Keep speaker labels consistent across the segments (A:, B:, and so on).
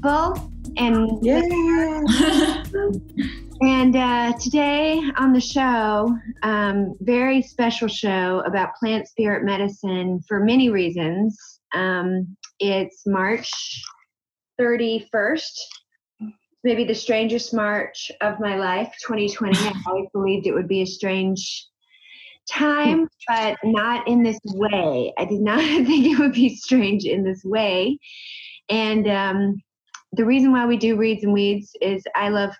A: people. And
B: Yeah.
A: and uh, today on the show, um, very special show about plant spirit medicine for many reasons. Um, it's March 31st, maybe the strangest March of my life, 2020. I always believed it would be a strange time, but not in this way. I did not think it would be strange in this way. And um, the reason why we do Reads and Weeds is I love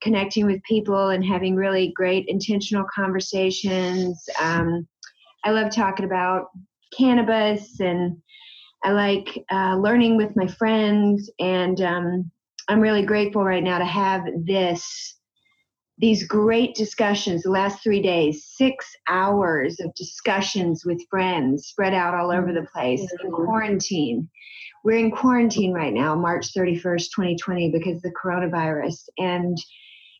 A: connecting with people and having really great intentional conversations. Um, I love talking about cannabis and I like uh, learning with my friends. And um, I'm really grateful right now to have this these great discussions the last three days six hours of discussions with friends spread out all over the place in quarantine we're in quarantine right now march 31st 2020 because the coronavirus and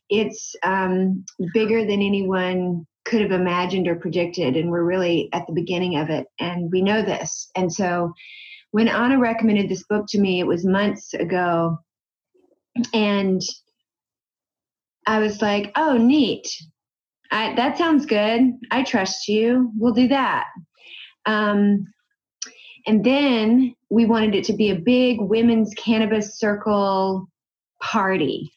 A: it's um, bigger than anyone could have imagined or predicted and we're really at the beginning of it and we know this and so when anna recommended this book to me it was months ago and I was like, oh, neat. I, that sounds good. I trust you. We'll do that. Um, and then we wanted it to be a big women's cannabis circle party.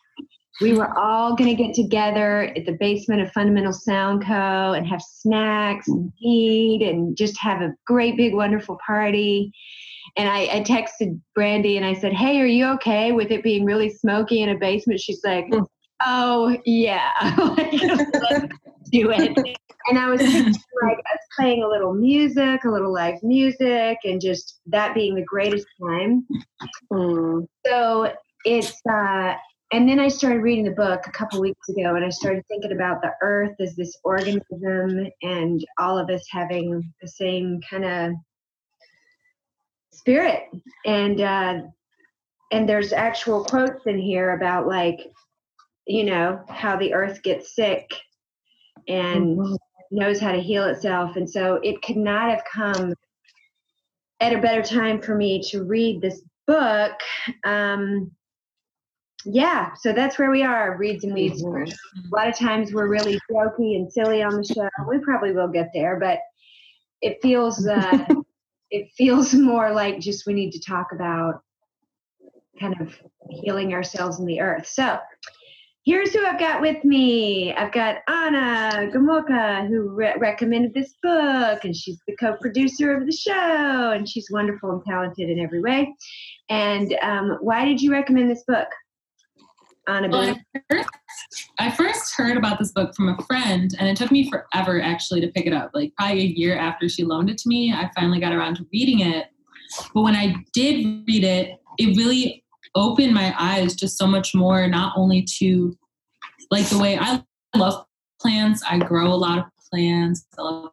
A: We were all going to get together at the basement of Fundamental Sound Co. and have snacks and eat and just have a great, big, wonderful party. And I, I texted Brandy and I said, Hey, are you okay with it being really smoky in a basement? She's like, mm. oh yeah do it and i was thinking, like us playing a little music a little live music and just that being the greatest time.
B: Mm.
A: so it's uh and then i started reading the book a couple weeks ago and i started thinking about the earth as this organism and all of us having the same kind of spirit. And uh and there's actual quotes in here about like you know how the earth gets sick and
B: Mhm.
A: knows how to heal itself. And so it could not have come at a better time for me to read this book. Um yeah so that's where we are reads and weeds
B: Mhm.
A: a lot of times we're really jokey and silly on the show. We probably will get there but it feels uh it feels more like just we need to talk about kind of healing ourselves in the earth. So Here's who I've got with me. I've got Anna Gamoka, who re- recommended this book, and she's the co producer of the show, and she's wonderful and talented in every way. And um, why did you recommend this book, Anna?
C: Well, I first, I first heard about this book from a friend, and it took me forever actually to pick it up. Like probably a year after she loaned it to me, I finally got around to reading it. But when I did read it, it really opened my eyes just so much more, not only to like the way I love plants, I grow a lot of plants, I love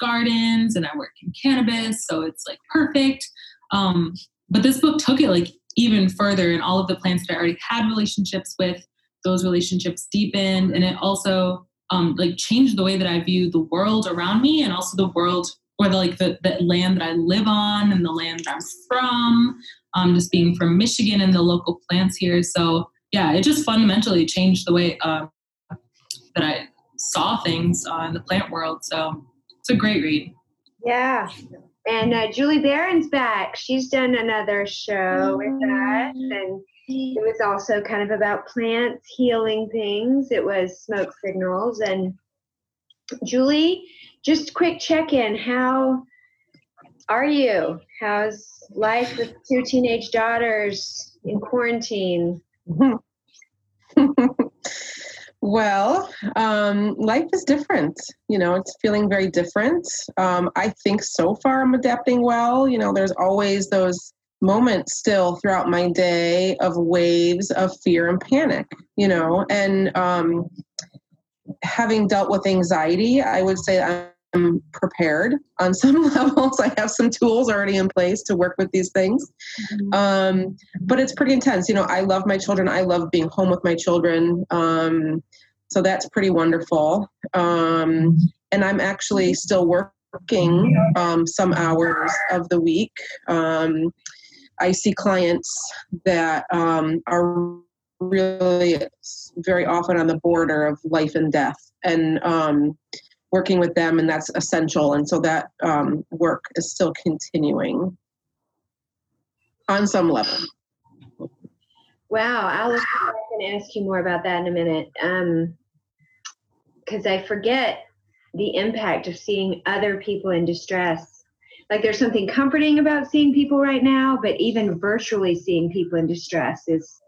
C: gardens, and I work in cannabis, so it's like perfect. Um, but this book took it like even further, and all of the plants that I already had relationships with, those relationships deepened, and it also um, like changed the way that I view the world around me, and also the world or the like the, the land that I live on and the land that I'm from. Um, just being from Michigan and the local plants here, so yeah, it just fundamentally changed the way um, that I saw things uh, in the plant world. So it's a great read.
A: Yeah. And uh, Julie Barron's back. She's done another show with us, and it was also kind of about plants healing things. It was smoke signals. And Julie, just quick check in. How are you? How's life with two teenage daughters in quarantine?
B: well, um, life is different. You know, it's feeling very different. Um, I think so far I'm adapting well. You know, there's always those moments still throughout my day of waves of fear and panic, you know, and um, having dealt with anxiety, I would say I'm prepared on some levels. I have some tools already in place to work with these things. Um, but it's pretty intense. You know, I love my children. I love being home with my children. Um, so that's pretty wonderful. Um, and I'm actually still working um, some hours of the week. Um, I see clients that um, are really very often on the border of life and death, and um, working with them, and that's essential. And so that um, work is still continuing on some level.
A: Wow, look back and ask you more about that in a minute. Because um, I forget the impact of seeing other people in distress. Like there's something comforting about seeing people right now, but even virtually seeing people in distress is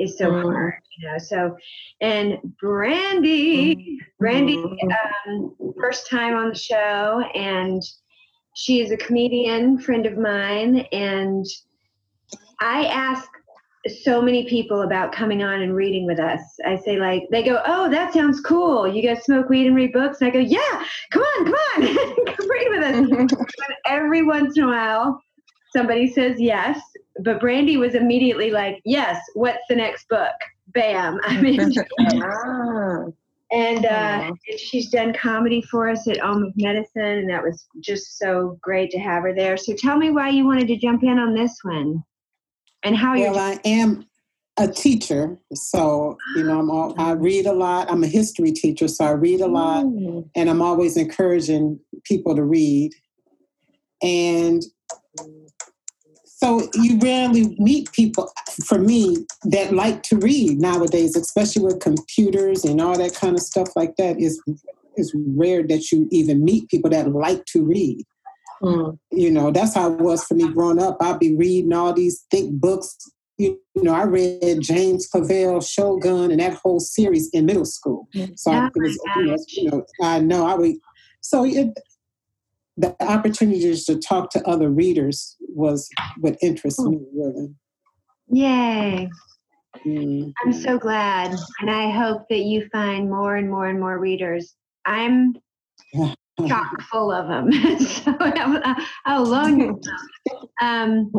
A: is so mm. hard, you know. So, and Brandy, mm. Brandy, mm-hmm. um, first time on the show, and she is a comedian friend of mine, and I ask so many people about coming on and reading with us. I say like they go, "Oh, that sounds cool. You guys smoke weed and read books." And I go, "Yeah, come on, come on, come read with us." every once in a while, somebody says yes, but Brandy was immediately like, "Yes, what's the next book?" Bam! I'm in. and uh, she's done comedy for us at Om of Medicine, and that was just so great to have her there. So tell me why you wanted to jump in on this one and how
D: well, I am a teacher, so you know I'm all, I read a lot. I'm a history teacher, so I read a lot, mm. and I'm always encouraging people to read. And so you rarely meet people, for me, that like to read nowadays, especially with computers and all that kind of stuff like that. Is is rare that you even meet people that like to read. Mm. You know, that's how it was for me growing up. I'd be reading all these thick books. You, know, I read James Clavell, Shogun, and that whole series in middle school. So oh was, you know, you know, I know I would. So it, the opportunities to talk to other readers was what interests me really.
A: Yay. Mm-hmm. I'm so glad. And I hope that you find more and more and more readers. I'm chock full of them. so how long? Um,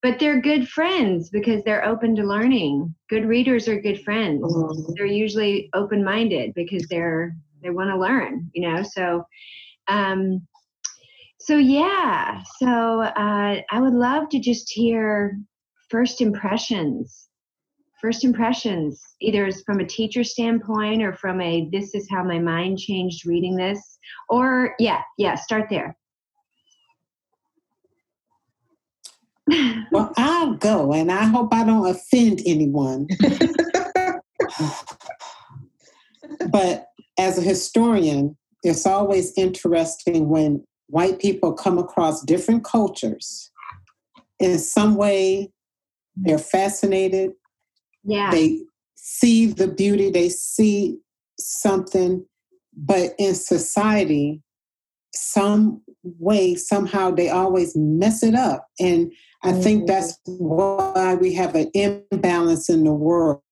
A: but they're good friends because they're open to learning. Good readers are good friends. Mm-hmm. They're usually open minded because they're they want to learn. You know, so. Um, so yeah, so uh, I would love to just hear first impressions first impressions either from a teacher standpoint or from a this is how my mind changed reading this or yeah yeah start there.
D: Well i'll go and i hope i don't offend anyone. But as a historian it's always interesting when white people come across different cultures in some way they're fascinated
A: yeah.
D: They see the beauty, they see something, but in society, some way, somehow they always mess it up. And I mm-hmm. think that's why we have an imbalance in the world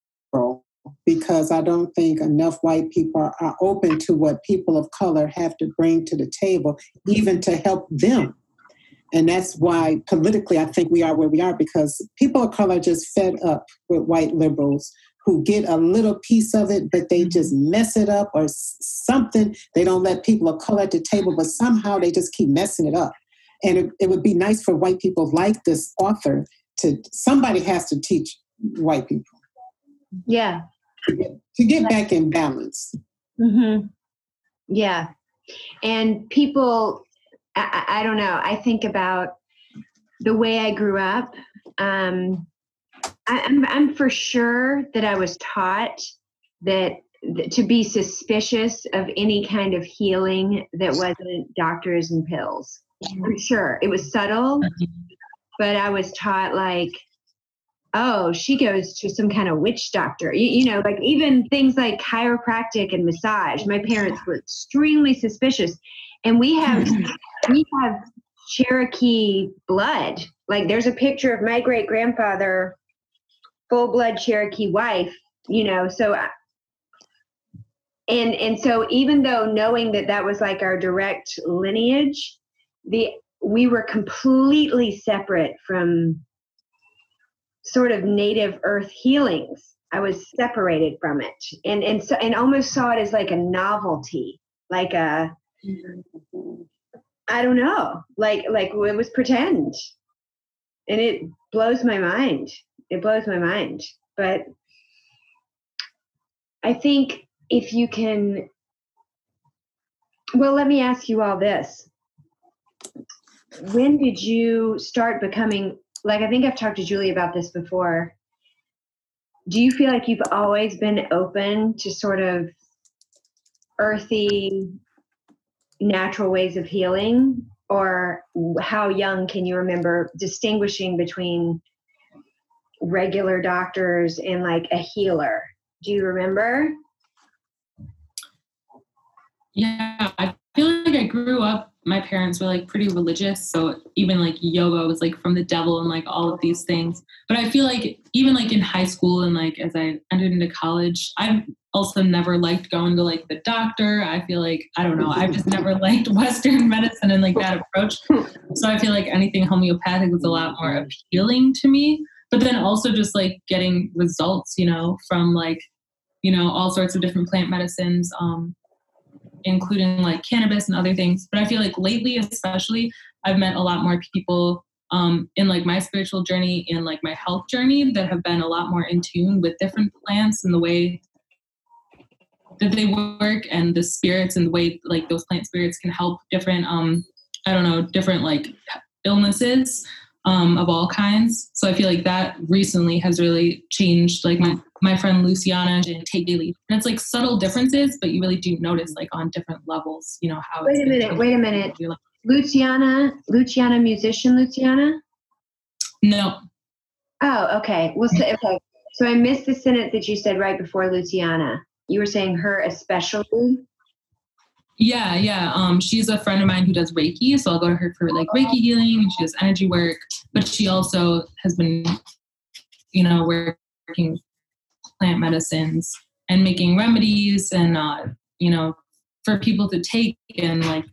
D: because I don't think enough white people are, are, open to what people of color have to bring to the table, even to help them. And that's why politically I think we are where we are because people of color are just fed up with white liberals who get a little piece of it, but they just mm-hmm. mess it up or something. They don't let people of color at the table, but somehow they just keep messing it up. And it, it would be nice for white people like this author to, somebody has to teach white people.
A: Yeah.
D: To get, back in balance.
A: Mm-hmm. Yeah. And people I, I don't know. I think about the way I grew up. Um, I, I'm, I'm for sure that I was taught that to be suspicious of any kind of healing that wasn't doctors and pills. For sure. It was subtle, but I was taught like, oh, she goes to some kind of witch doctor. You, you, know, like even things like chiropractic and massage. My parents were extremely suspicious. And we have we have Cherokee blood. Like there's a picture of my great grandfather, full blood Cherokee wife. You know, so and and so even though knowing that that was like our direct lineage, the we were completely separate from sort of native earth healings. I was separated from it, and and so and almost saw it as like a novelty, like a I don't know. Like like it was pretend. and it blows my mind. It blows my mind. But I think if you can, well, let me ask you all this. When did you start becoming, like, I think I've talked to Julie about this before. Do you feel like you've always been open to sort of earthy, natural ways of healing? Or how young can you remember distinguishing between regular doctors and like a healer? Do you remember?
C: Yeah, I grew up, my parents were like pretty religious. So even like yoga was like from the devil and like all of these things. But I feel like even like in high school and like as I entered into college, I've also never liked going to like the doctor. I feel like, I don't know, I've just never liked Western medicine and like that approach. So I feel like anything homeopathic was a lot more appealing to me. But then also just like getting results, you know, from like, you know, all sorts of different plant medicines. Um, including like cannabis and other things. But I feel like lately, especially, I've met a lot more people um, in like my spiritual journey and like my health journey that have been a lot more in tune with different plants and the way that they work and the spirits and the way like those plant spirits can help different um i don't know different like illnesses um, of all kinds. So I feel like that recently has really changed. Like my my friend Luciana and take daily, and it's like subtle differences, but you really do notice like on different levels. You know how.
A: Wait a minute. Wait a minute. Luciana, Luciana, musician Luciana.
C: No.
A: Oh, okay. Well, so, okay. So I missed the sentence that you said right before Luciana. You were saying her especially.
C: Yeah, yeah. Um, she's a friend of mine who does Reiki, so I'll go to her for like Reiki healing, and she does energy work. But she also has been, you know, working plant medicines and making remedies, and uh, you know, for people to take and like,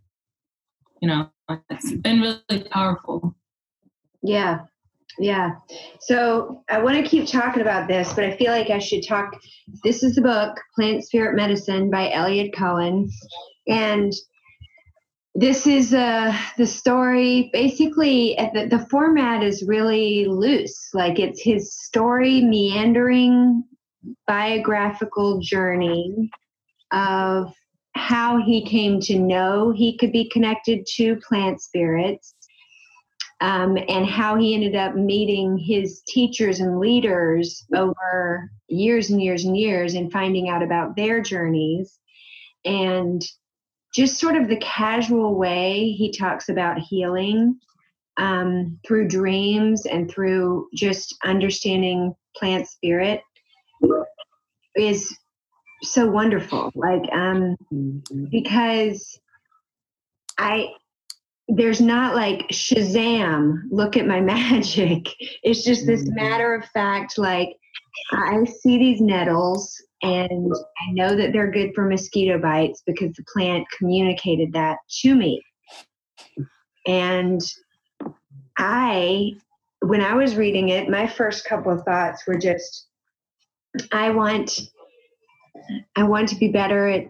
C: you know, it's been really powerful.
A: Yeah, yeah. So I want to keep talking about this, but I feel like I should talk. This is the book, Plant Spirit Medicine by Eliot Cowan and this is uh, the story basically the, the format is really loose. Like it's his story meandering biographical journey of how he came to know he could be connected to plant spirits um, and how he ended up meeting his teachers and leaders over years and years and years and finding out about their journeys. And just sort of the casual way he talks about healing um, through dreams and through just understanding plant spirit is so wonderful like um mm-hmm. because i there's not like shazam look at my magic it's just this mm-hmm. matter of fact like i see these nettles and I know that they're good for mosquito bites because the plant communicated that to me. And I, when I was reading it, my first couple of thoughts were just, I want, I want to be better at,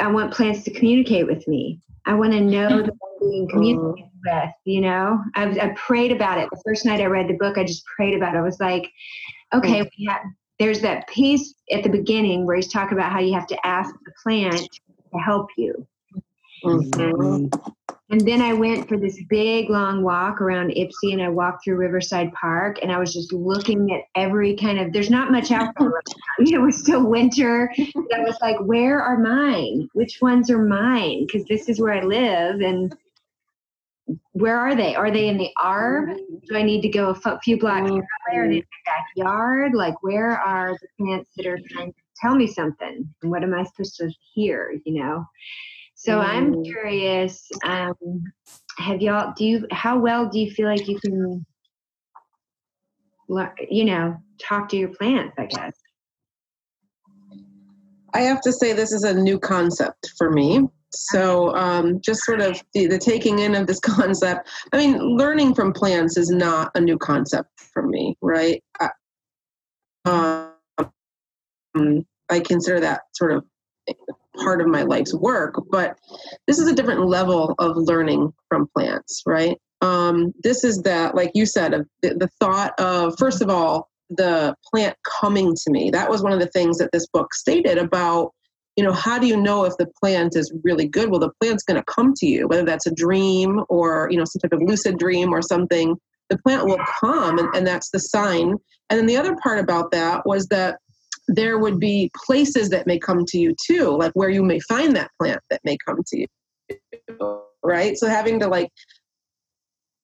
A: I want plants to communicate with me. I want to know that I'm being oh. communicated with, you know? I, I prayed about it. The first night I read the book, I just prayed about it. I was like, okay, oh. we have, there's that piece at the beginning where he's talking about how you have to ask the plant to help you. Mm-hmm. And then I went for this big long walk around Ypsi and I walked through Riverside Park and I was just looking at every kind of there's not much out there. it was still winter. I was like, where are mine? Which ones are mine? Because this is where I live and where are they? Are they in the arb? Do I need to go a few blocks away? Are they in the backyard? Like, where are the plants that are trying to tell me something? And what am I supposed to hear? You know. So I'm mm. curious. Um, have y'all? Do you? How well do you feel like you can? You know, talk to your plants. I guess.
B: I have to say, this is a new concept for me. So um, just sort of the, the taking in of this concept. I mean, learning from plants is not a new concept for me, right? I, um, I consider that sort of part of my life's work, but this is a different level of learning from plants, right? um, this is that, like you said, of the, the thought of, first of all, the plant coming to me. That was one of the things that this book stated about you know how do you know if the plant is really good? Well the plant's going to come to you whether that's a dream or you know some type of lucid dream or something the plant will come and, and that's the sign. And then the other part about that was that there would be places that may come to you too like where you may find that plant that may come to you right? So having to like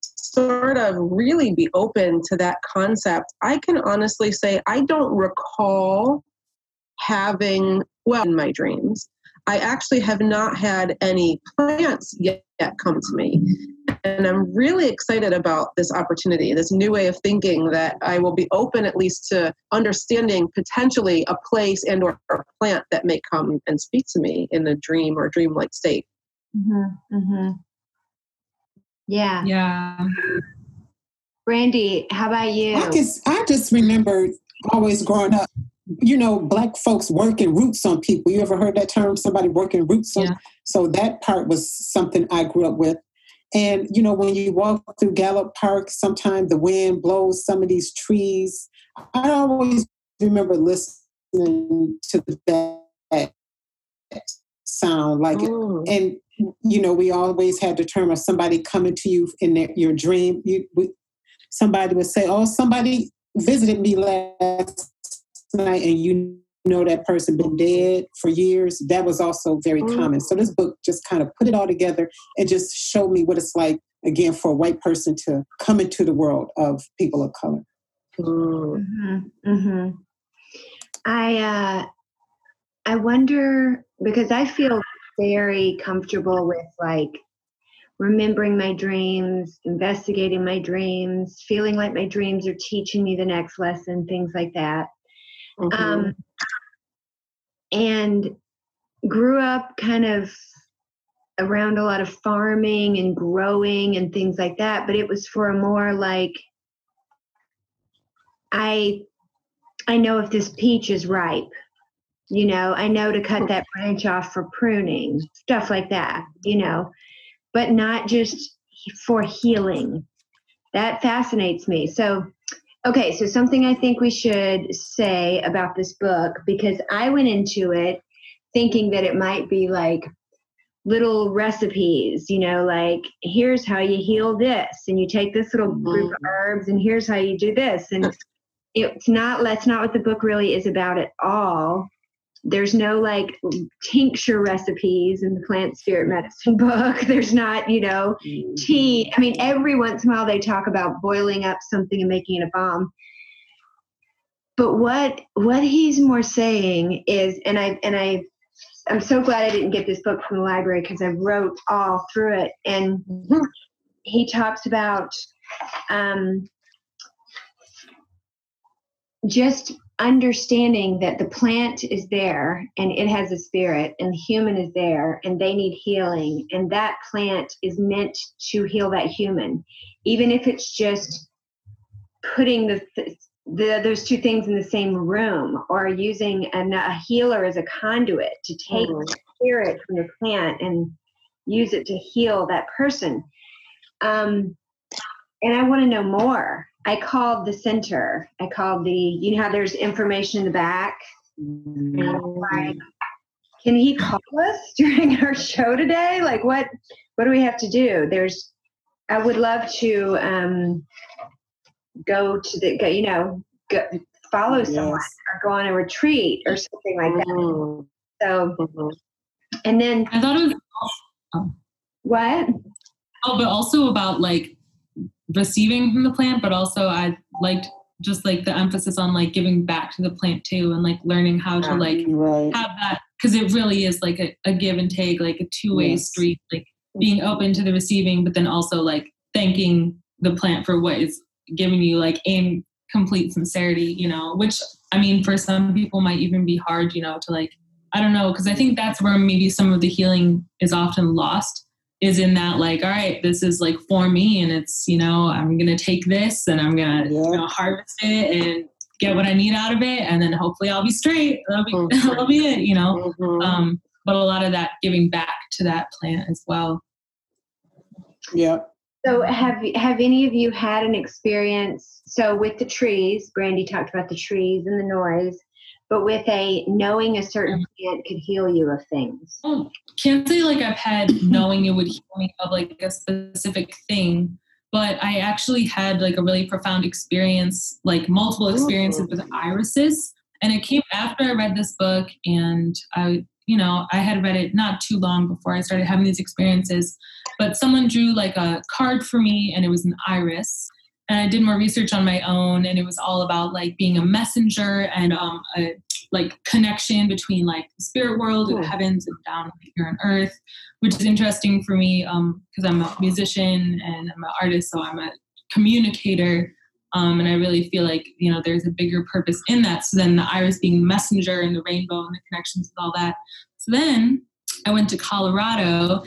B: sort of really be open to that concept i can honestly say i don't recall having well in my dreams. I actually have not had any plants yet, yet come to me. And I'm really excited about this opportunity, this new way of thinking that I will be open at least to understanding potentially a place and or a plant that may come and speak to me in a dream or dreamlike state.
A: Mm-hmm, mm-hmm. Yeah.
C: Yeah.
A: Brandy, how about you?
D: I just, I just remember always growing up you know, black folks working roots on people. You ever heard that term? Somebody working roots on. Yeah. So that part was something I grew up with. And you know, when you walk through Gallup Park, sometimes the wind blows some of these trees. I always remember listening to that sound like it. And you know, we always had the term of somebody coming to you in their, your dream. You, we, somebody would say, "Oh, somebody visited me last night and you know that person been dead for years that was also very mm. common so this book just kind of put it all together and just showed me what it's like again for a white person to come into the world of people of color
A: mm-hmm. Mm-hmm. i uh i wonder because i feel very comfortable with like remembering my dreams investigating my dreams feeling like my dreams are teaching me the next lesson things like that Mm-hmm. Um, and grew up kind of around a lot of farming and growing and things like that, but it was for a more like I I know if this peach is ripe. You know, I know to cut that branch off for pruning, stuff like that, you know, but not just for healing. That fascinates me. So Okay, so something I think we should say about this book because I went into it thinking that it might be like little recipes, you know, like here's how you heal this, and you take this little group of mm-hmm. herbs, and here's how you do this, and it's not that's not what the book really is about at all there's no like tincture recipes in the plant spirit medicine book. There's not you know tea. I mean every once in a while they talk about boiling up something and making it a balm. but what what he's more saying is and i and i i'm so glad i didn't get this book from the library because i wrote all through it. And he talks about um, just understanding that the plant is there and it has a spirit and the human is there and they need healing. And that plant is meant to heal that human. Even if it's just putting the, the those two things in the same room or using an, a healer as a conduit to take mm-hmm. the spirit from the plant and use it to heal that person. Um, and i want to know more I called the center. I called the, you know how there's information in the back? Like, can he call us during our show today? Like what what do we have to do? There's I would love to um go to the go, you know, go, follow yes. someone or go on a retreat or something like that. Mm. So mm-hmm. and then
C: I thought it was
A: oh. what?
C: Oh, but also about like receiving from the plant, but also I liked just like the emphasis on like giving back to the plant too and like learning how to like ah, right. have that because it really is like a, a, give and take, like a two way yes. street, like being open to the receiving, but then also like thanking the plant for what is giving you like in complete sincerity, you know, which I mean, for some people might even be hard, you know, to like, I don't know, because I think that's where maybe some of the healing is often lost is in that like all right this is like for me and it's you know i'm gonna take this and i'm gonna yeah. you know, harvest it and get what i need out of it and then hopefully i'll be straight that'll be, mm-hmm. that'll be it you know mm-hmm. um, but a lot of that giving back to that plant as well
D: yeah
A: So have have any of you had an experience? So with the trees, Brandy talked about the trees and the noise, but with a knowing a certain mm-hmm. plant could heal you of things.
C: Oh, can't say like I've had knowing it would heal me of like a specific thing, but I actually had like a really profound experience, like multiple experiences with irises. And it came after I read this book and I you know, I had read it not too long before I started having these experiences, but someone drew like a card for me and it was an iris. And I did more research on my own and it was all about like being a messenger and um, a like connection between like the spirit world and heavens and down here on earth, which is interesting for me because um, I'm a musician and I'm an artist, so I'm a communicator. Um, and I really feel like you know there's a bigger purpose in that. So then the iris being messenger and the rainbow and the connections with all that. So then I went to Colorado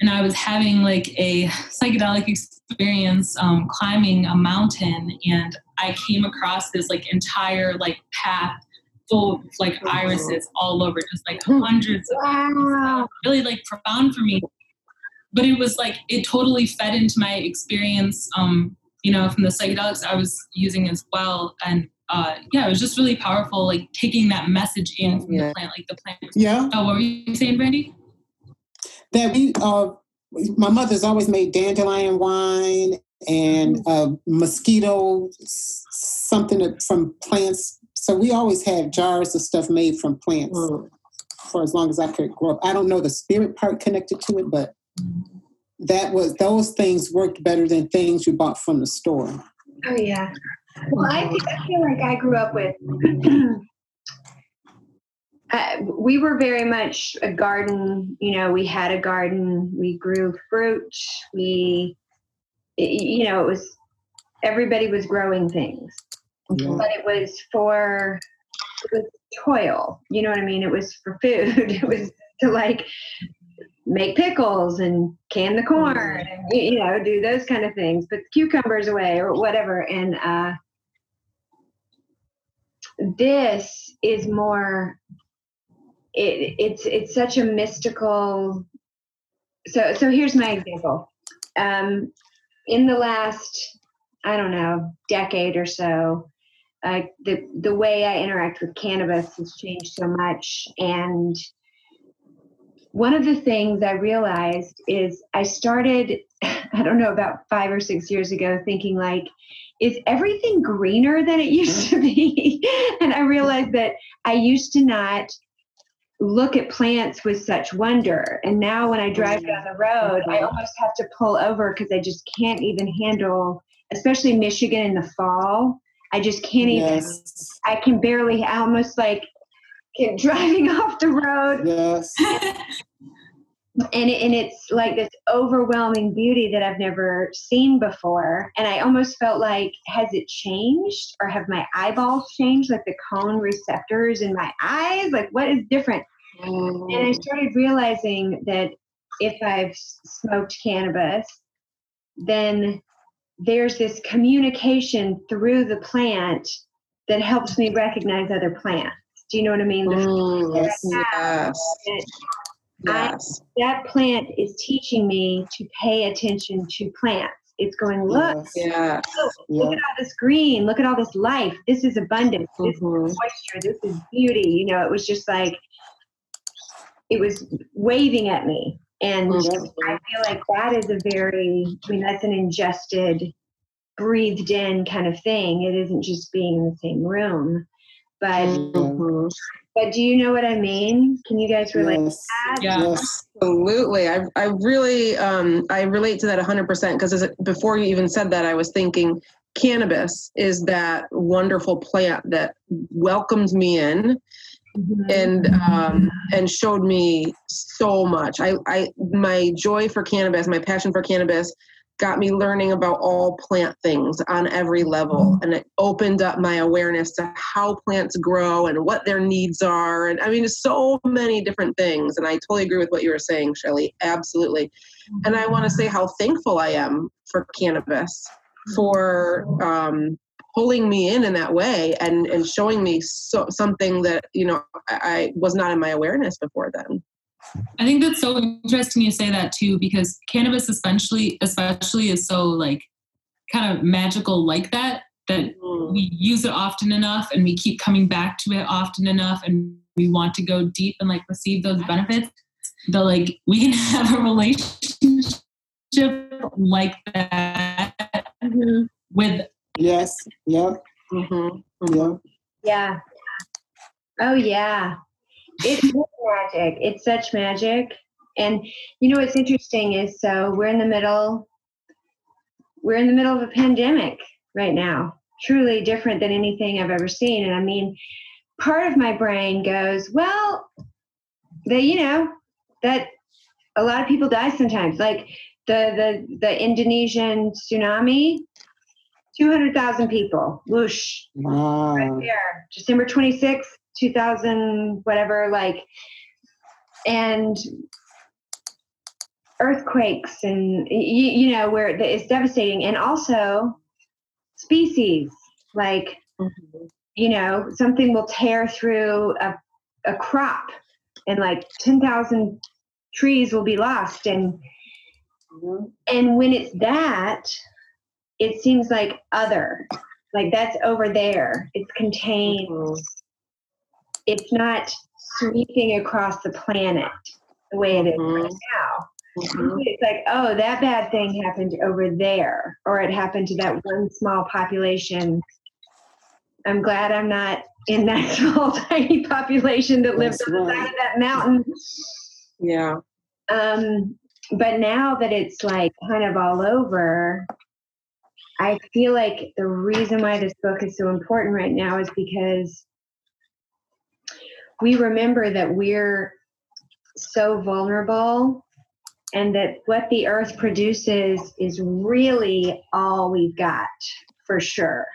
C: and I was having like a psychedelic experience um, climbing a mountain and I came across this like entire like path full of like irises all over, just like hundreds of wow. really like profound for me. But it was like it totally fed into my experience um, you know, from the psychedelics I was using as well. And uh, yeah, it was just really powerful, like taking that message in from yeah. the plant, like the plant.
D: Yeah.
C: Oh, what were you saying, Brandy?
D: That we, uh, my mother's always made dandelion wine and uh, mosquito something from plants. So we always had jars of stuff made from plants mm. for as long as I could grow up. I don't know the spirit part connected to it, but that was those things worked better than things you bought from the store.
A: Oh yeah. Well, I, I feel like I grew up with. uh, we were very much a garden. You know, we had a garden. We grew fruit. We, you know, it was everybody was growing things, yeah. but it was for it was toil. You know what I mean? It was for food. It was to like make pickles and can the corn and you know do those kind of things put cucumbers away or whatever and uh, this is more it, it's it's such a mystical so so here's my example um, in the last i don't know decade or so uh, the the way i interact with cannabis has changed so much and one of the things I realized is I started, I don't know, about five or six years ago, thinking like, is everything greener than it used to be? and I realized that I used to not look at plants with such wonder. And now when I drive mm-hmm. down the road, I mm-hmm. almost have to pull over because I just can't even handle, especially Michigan in the fall. I just can't yes. even, I can barely, I almost like keep driving off the road.
D: Yes.
A: and it, and it's like this overwhelming beauty that I've never seen before. And I almost felt like, has it changed, or have my eyeballs changed, like the cone receptors in my eyes? Like, what is different? Mm. And I started realizing that if I've smoked cannabis, then there's this communication through the plant that helps me recognize other plants. Do you know what I mean?
B: Mm, yes. yes.
A: Yes. I, that plant is teaching me to pay attention to plants. It's going, look,
B: yes.
A: look, yeah. look at all this green, look at all this life. This is abundance. Mm-hmm. This is mm-hmm. moisture. This is beauty. You know, it was just like it was waving at me. And mm-hmm. I feel like that is a very, I mean, that's an ingested, breathed in kind of thing. It isn't just being in the same room. But mm-hmm. But do you know what I mean? Can you guys relate
B: yes. to that? Yeah. Absolutely. I, I really um, I relate to that 100% because before you even said that, I was thinking cannabis is that wonderful plant that welcomed me in mm-hmm. and um, and showed me so much. I, I my joy for cannabis, my passion for cannabis got me learning about all plant things on every level. Mm-hmm. and it opened up my awareness to how plants grow and what their needs are. And i mean so many different things. And i totally agree with what you were saying shelly absolutely. And i want to say how thankful i am for cannabis for um, pulling me in in that way and and showing me so, something that you know I, I was not in my awareness before then
C: I think that's so interesting you say that too, because cannabis especially especially is so like kind of magical like that that mm. we use it often enough and we keep coming back to it often enough and we want to go deep and like receive those benefits that like we can have a relationship like that mm-hmm. with
D: yes yep mm-hmm.
A: Mm-hmm. yeah oh yeah it's magic. It's such magic. And you know what's interesting is so we're in the middle we're in the middle of a pandemic right now truly different than anything i've ever seen. And i mean part of my brain goes well they you know that a lot of people die sometimes. Like the the the indonesian tsunami 200,000 people. Whoosh. Wow. right there. December 26th 2000 whatever like and earthquakes and you, you know where it's devastating and also species like mm-hmm. you know something will tear through a, a crop and like 10,000 trees will be lost and mm-hmm. and when it's that it seems like other like that's over there it's contained mm-hmm. It's not sweeping across the planet the way it is right mm-hmm. now Mm-hmm. It's like, oh, that bad thing happened over there, or it happened to that one small population. I'm glad I'm not in that small, tiny population that lives on the side of that mountain.
B: Yeah.
A: Um, but now that it's like kind of all over, I feel like the reason why this book is so important right now is because we remember that we're so vulnerable and that what the earth produces is really all we've got for sure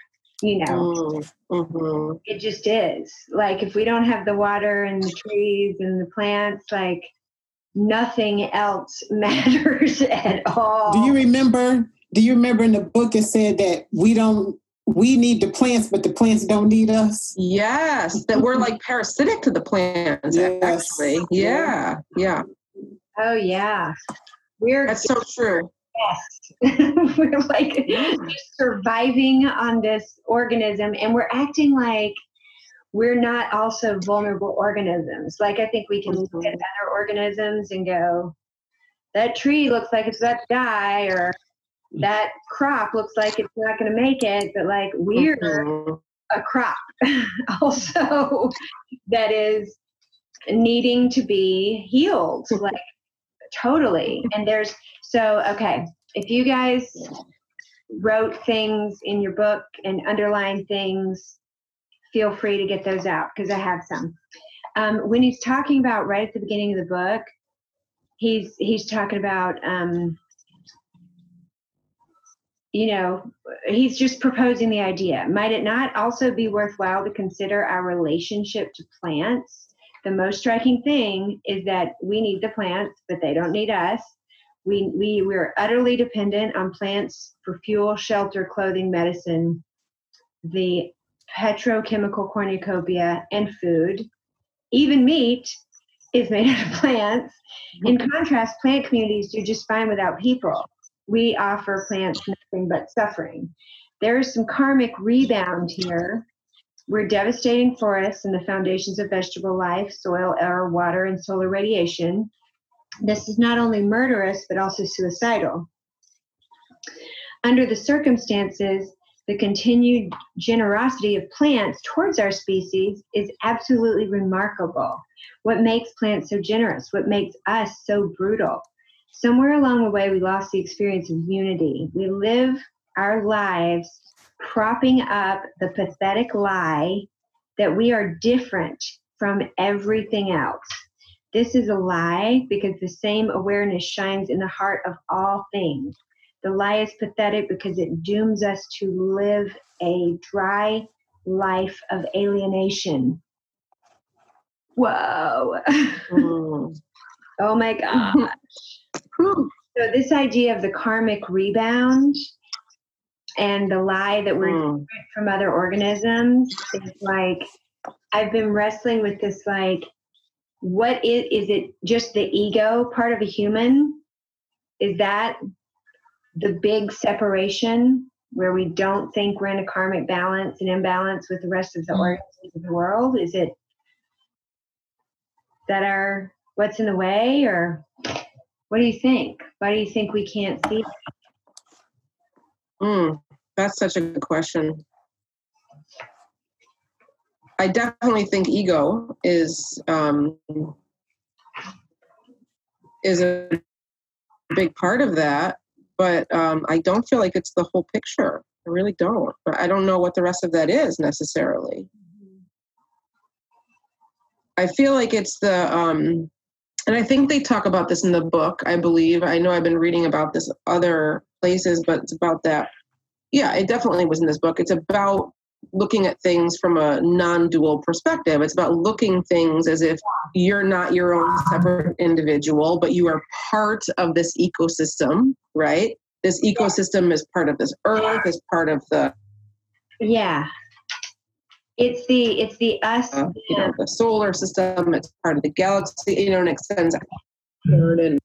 A: you know? Mm-hmm. it just is. Like if we don't have the water and the trees and the plants like nothing else matters at all
D: do you remember do you remember in the book it said that we don't we need the plants but the plants don't need us
B: yes that we're like parasitic to the plants yes. actually yeah yeah
A: Oh yeah, we're
B: that's so true.
A: Yes, we're like surviving on this organism, and we're acting like we're not also vulnerable organisms. Like I think we can mm-hmm. look at other organisms and go, that tree looks like it's about to die, or that crop looks like it's not going to make it. But like we're mm-hmm. a crop also that is needing to be healed. Like totally. And there's so okay, if you guys wrote things in your book and underlined things, feel free to get those out because I have some. Um, when he's talking about right at the beginning of the book, he's he's talking about um, you know he's just proposing the idea. Might it not also be worthwhile to consider our relationship to plants? the most striking thing is that we need the plants, but they don't need us. We, we, we're utterly dependent on plants for fuel, shelter, clothing, medicine, the petrochemical cornucopia, and food. Even meat is made out of plants. In mm-hmm. contrast, plant communities do just fine without people. We offer plants nothing but suffering. There is some karmic rebound here we're devastating forests and the foundations of vegetable life, soil, air, water, and solar radiation. This is not only murderous, but also suicidal. Under the circumstances, the continued generosity of plants towards our species is absolutely remarkable. What makes plants so generous? What makes us so brutal? Somewhere along the way, we lost the experience of unity. We live our lives propping up the pathetic lie that we are different from everything else. This is a lie because the same awareness shines in the heart of all things. The lie is pathetic because it dooms us to live a dry life of alienation. Whoa. Mm. oh my gosh. So, this idea of the karmic rebound and the lie that we're mm. from other organisms is like I've been wrestling with this like what is is it just the ego part of a human is that the big separation where we don't think we're in a karmic balance and imbalance with the rest of the
C: Mm-hmm.
A: organisms of the world is it that our what's in the way or what do you think why do you think we can't see
B: Mm, that's such a good question. I definitely think ego is um, is a big part of that, but um, I don't feel like it's the whole picture. I really don't. But I don't know what the rest of that is necessarily. I feel like it's the um, and I think they talk about this in the book. I believe I know I've been reading about this other places, but it's about that. Yeah, it definitely was in this book. It's about looking at things from a non-dual perspective. It's about looking things as if you're not your own separate individual, but you are part of this ecosystem, right? This ecosystem is part of this earth, is part of the
A: yeah it's the it's the us
B: uh, you know the solar system. It's part of the galaxy. You know, and extends outward and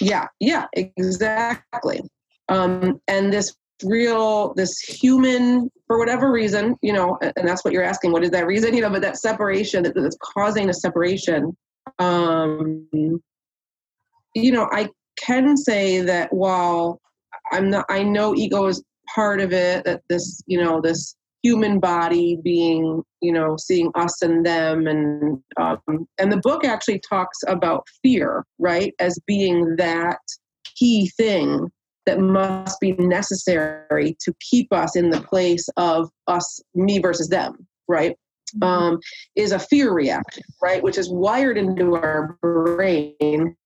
B: yeah, yeah, exactly. Um, and this real, this human, for whatever reason, you know, and and that's what you're asking. What is that reason? You know, but that separation that, that's causing a separation. Um, you know, I can say that while I'm not, I know ego is part of it. That this, you know, this human body being you know seeing us and them. And um, and the book actually talks about fear right as being that key thing that must be necessary to keep us in the place of us me versus them right? Um, is a fear reaction right which is wired into our brain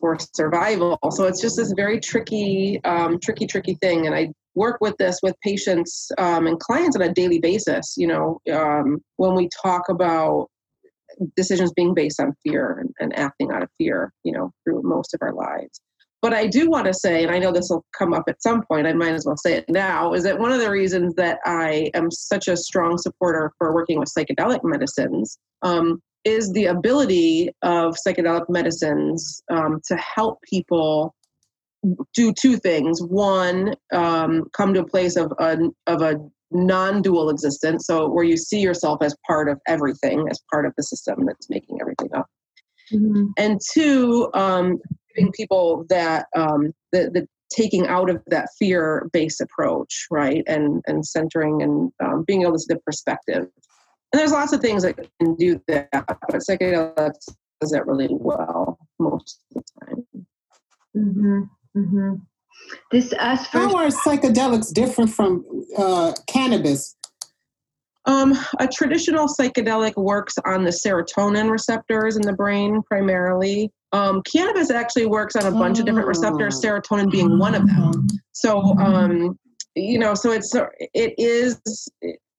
B: for survival. So it's just this very tricky um, tricky tricky thing. And i work with this with patients um, and clients on a daily basis. You know, um, when we talk about decisions being based on fear and, and, acting out of fear, you know, through most of our lives. But I do want to say, and I know this will come up at some point, I might as well say it now, is that one of the reasons that I am such a strong supporter for working with psychedelic medicines um, is the ability of psychedelic medicines um, to help people do two things. One, um, come to a place of a, of a non-dual existence, so where you see yourself as part of everything, as part of the system that's making everything up. Mm-hmm. And two, um, giving people that um, the, the taking out of that fear-based approach, right, and and centering and um, being able to see the perspective. And there's lots of things that can do that, but psychedelics does that really well most of the time.
A: Mm-hmm. Mm-hmm. This us.
D: How are psychedelics different from uh, cannabis?
B: Um, a traditional psychedelic works on the serotonin receptors in the brain primarily. Um, cannabis actually works on a bunch oh. of different receptors, serotonin being one of them. So, um, you know, so it's it is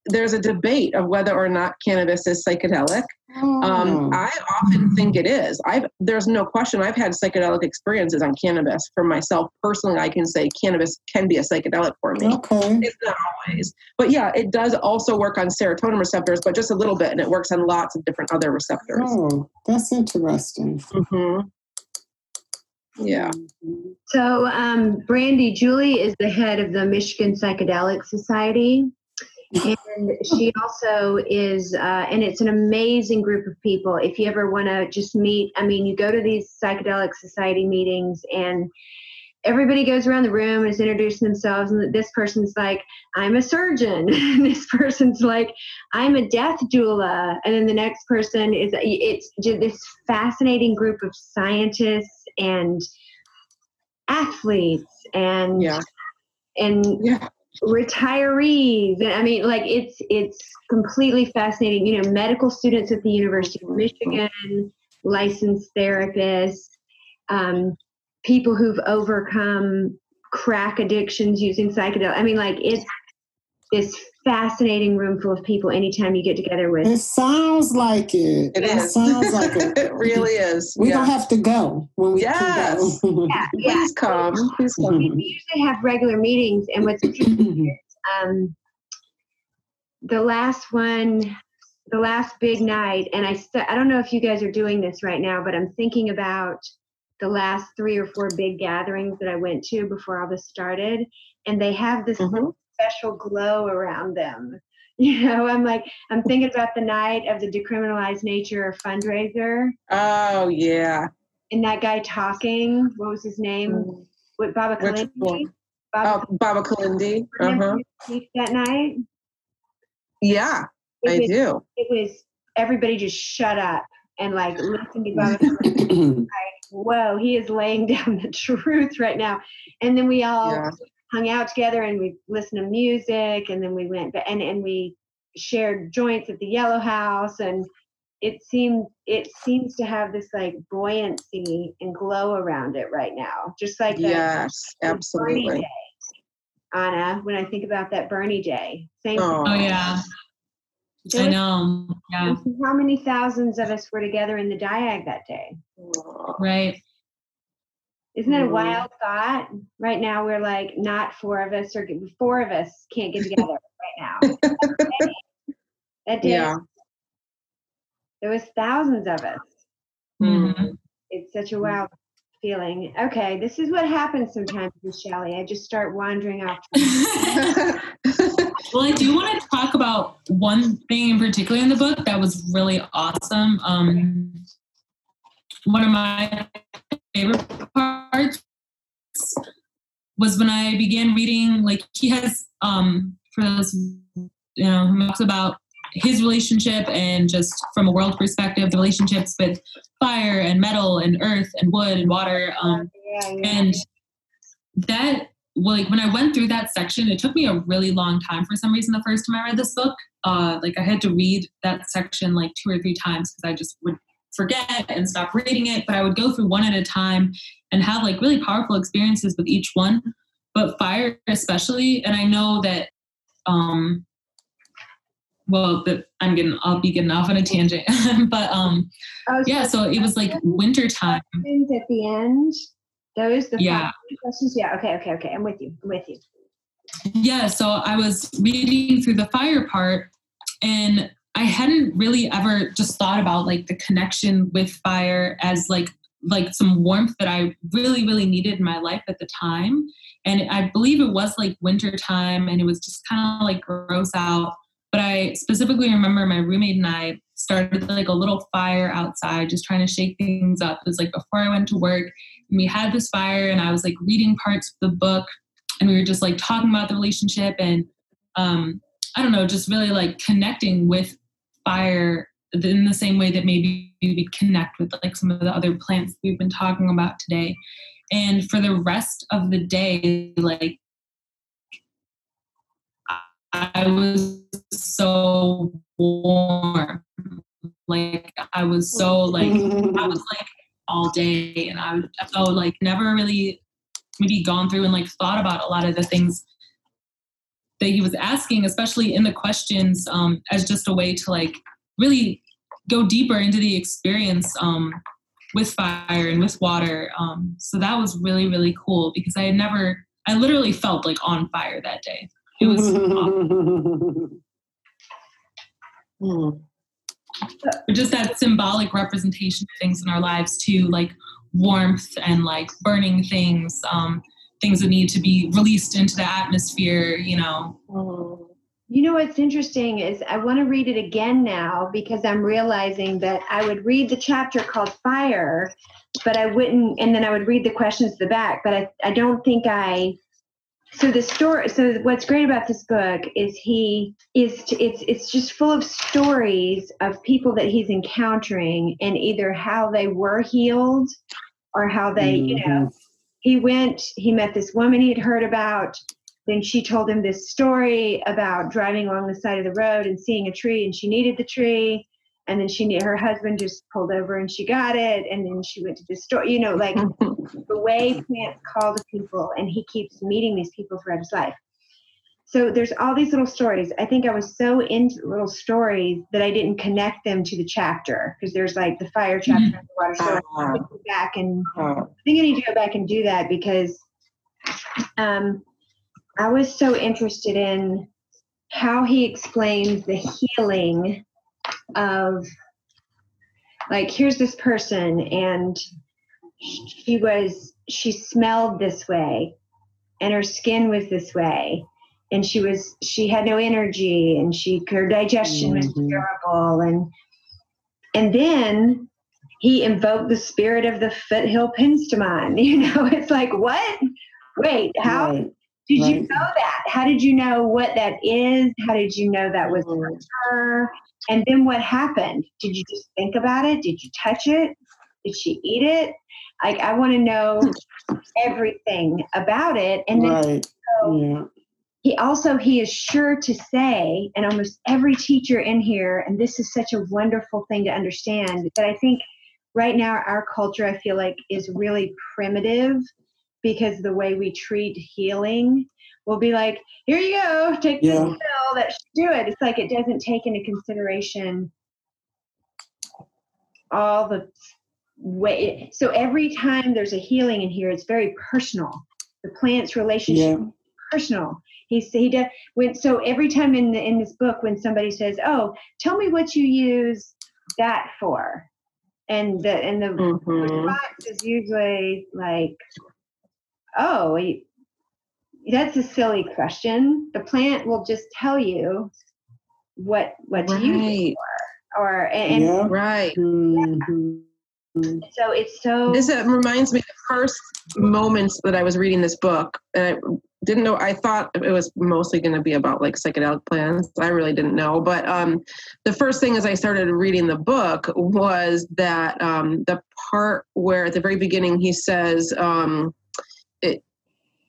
B: there's a debate of whether or not cannabis is psychedelic.
D: Oh.
B: Um, I often think it is. I've there's no question. I've had psychedelic experiences on cannabis for myself personally. I can say cannabis can be a psychedelic for me.
D: Okay,
B: it's not always, but yeah, it does also work on serotonin receptors, but just a little bit, and it works on lots of different other receptors.
D: Oh, that's interesting.
B: Mm-hmm. Yeah.
A: So, um, Brandy Julie is the head of the Michigan Psychedelic Society and she also is uh, and it's an amazing group of people. If you ever want to just meet i mean you go to these psychedelic society meetings and everybody goes around the room and is introducing themselves and this person's like i'm a surgeon. And this person's like i'm a death doula. And then the next person is it's just this fascinating group of scientists and athletes and
B: yeah.
A: and
B: yeah
A: retirees. I mean like it's it's completely fascinating. You know medical students at the university of michigan licensed therapists um, people who've overcome crack addictions using psychedelics i mean like it's this fascinating room full of people anytime you get together with
D: it sounds like it
B: it,
D: it sounds like it
B: it really is
D: we
B: yeah.
D: don't have to go when we
B: yes.
D: can go
A: yeah, yeah.
B: please come please come
A: we usually have regular meetings and what's interesting is um, the last one the last big night, and I st- I don't know if you guys are doing this right now, but I'm thinking about the last three or four big gatherings that I went to before all this started, and they have this
B: Mhm.
A: Special glow around them. You know, I'm like, I'm thinking about the night of the decriminalized nature fundraiser,
B: Oh yeah.
A: and that guy talking. What was his name? What Baba
B: Which
A: Kalindi? Baba
B: Oh, Baba Kalindi.
A: Uh-huh. that night?
B: Yeah,
A: It
B: I
A: was,
B: do.
A: it was everybody just shut up and like listen to Baba. Kalindi. Whoa, he is laying down the truth right now. And then we all
B: Yeah.
A: Hung out together and we listened to music and then we went and and we shared joints at the Yellow House and it seemed it seems to have this like buoyancy and glow around it right now, just like that
B: Yes,
A: Bernie
B: absolutely.
A: Day, Anna, when I think about that Bernie Day, same.
B: Oh.
C: Oh yeah,
A: There
C: I know. Yeah,
A: How many thousands of us were together in the Diag that day?
C: right.
A: Isn't that a
B: Mhm.
A: wild thought? Right now, we're like not four of us or four of us can't get together right now. That day,
B: Yeah.
A: there was thousands of us.
C: Mhm.
A: It's such a wild feeling. Okay, this is what happens sometimes with Shelly. I just start wandering off.
C: well, I do want to talk about one thing in particular in the book that was really awesome. Um, one of my favorite parts was when I began reading. Like he has, um, for those you know, who talks about his relationship and just from a world perspective, the relationships with fire and metal and earth and wood and water. Um,
A: Yeah, yeah.
C: and that like when i went through that section it took me a really long time for some reason the first time i read this book uh, like i had to read that section like two or three times because i just would forget and stop reading it but i would go through one at a time and have like really powerful experiences with each one but fire especially and i know that um well that i'm getting i'll be getting off on a tangent but um
A: Oh,
C: yeah so it was like winter time
A: at the end. Those the
C: Yeah.
A: questions. Yeah. Okay. Okay. Okay. I'm with you. I'm with you.
C: Yeah, so I was reading through the fire part and I hadn't really ever just thought about like the connection with fire as like like some warmth that I really really needed in my life at the time. And I believe it was like winter time and it was just kind of like gross out. But I specifically remember my roommate and I started like a little fire outside just trying to shake things up. It was like before I went to work and we had this fire and I was like reading parts of the book and we were just like talking about the relationship and um, I don't know, just really like connecting with fire in the same way that maybe we connect with like some of the other plants we've been talking about today. And for the rest of the day, like I was so warm. Like I was so like I was like all day and I was so like never really maybe gone through and like thought about a lot of the things that he was asking, especially in the questions, um, as just a way to like really go deeper into the experience um, with fire and with water. Um, so that was really, really cool because I had never, I literally felt like on fire that day. It was but just that symbolic representation of things in our lives too, like warmth and like burning things, um, things that need to be released into the atmosphere, you know.
B: Hmm.
A: You know what's interesting is I want to read it again now because I'm realizing that I would read the chapter called Fire, but I wouldn't, and then I would read the questions at the back, but I, I don't think I. So the story. So what's great about this book is he is t- it's it's just full of stories of people that he's encountering and either how they were healed or how they you know he went he met this woman he had heard about. Then she told him this story about driving along the side of the road and seeing a tree and she needed the tree. And then she knew her husband just pulled over and she got it. And then she went to the store you know like the way plants call to people and he keeps meeting these people throughout his life so there's all these little stories. I think i was so into little stories that i didn't connect them to the chapter because there's like the fire chapter and the water story. I need to go back and
B: Uh,
A: I think I need to go back and do that because um, I was so interested in how he explains the healing of like here's this person and she was she smelled this way and her skin was this way and she was she had no energy and she her digestion was
D: Mhm.
A: terrible and and then he invoked the spirit of the foothill penstemon you know it's like what wait how
D: Right.
A: did you know that how did you know what that is how did you know that was
D: Mhm.
A: her and then what happened did you just think about it did you touch it did she eat it like i want to know everything about it and then
D: Right.
A: so
D: Yeah.
A: He also he is sure to say and almost every teacher in here and this is such a wonderful thing to understand that i think right now our culture i feel like is really primitive because the way we treat healing will be like here you go take this
D: Yeah.
A: pill that should do it it's like it doesn't take into consideration all the way so every time there's a healing in here it's very personal the plant's relationship
D: Yeah.
A: personal. He said he does when so every time in the, in this book when somebody says, "Oh, tell me what you use that for," and the and the
B: Mhm.
A: response is usually like, "Oh, that's a silly question." The plant will just tell you what what to use it for, or and,
D: yeah.
B: Right.
D: Mhm.
A: so it's so
B: This uh, reminds me of the first moments that I was reading this book, and I didn't know. I thought it was mostly going to be about like psychedelic plants. I really didn't know, but um, the first thing as I started reading the book was that um, the part where at the very beginning he says um, it.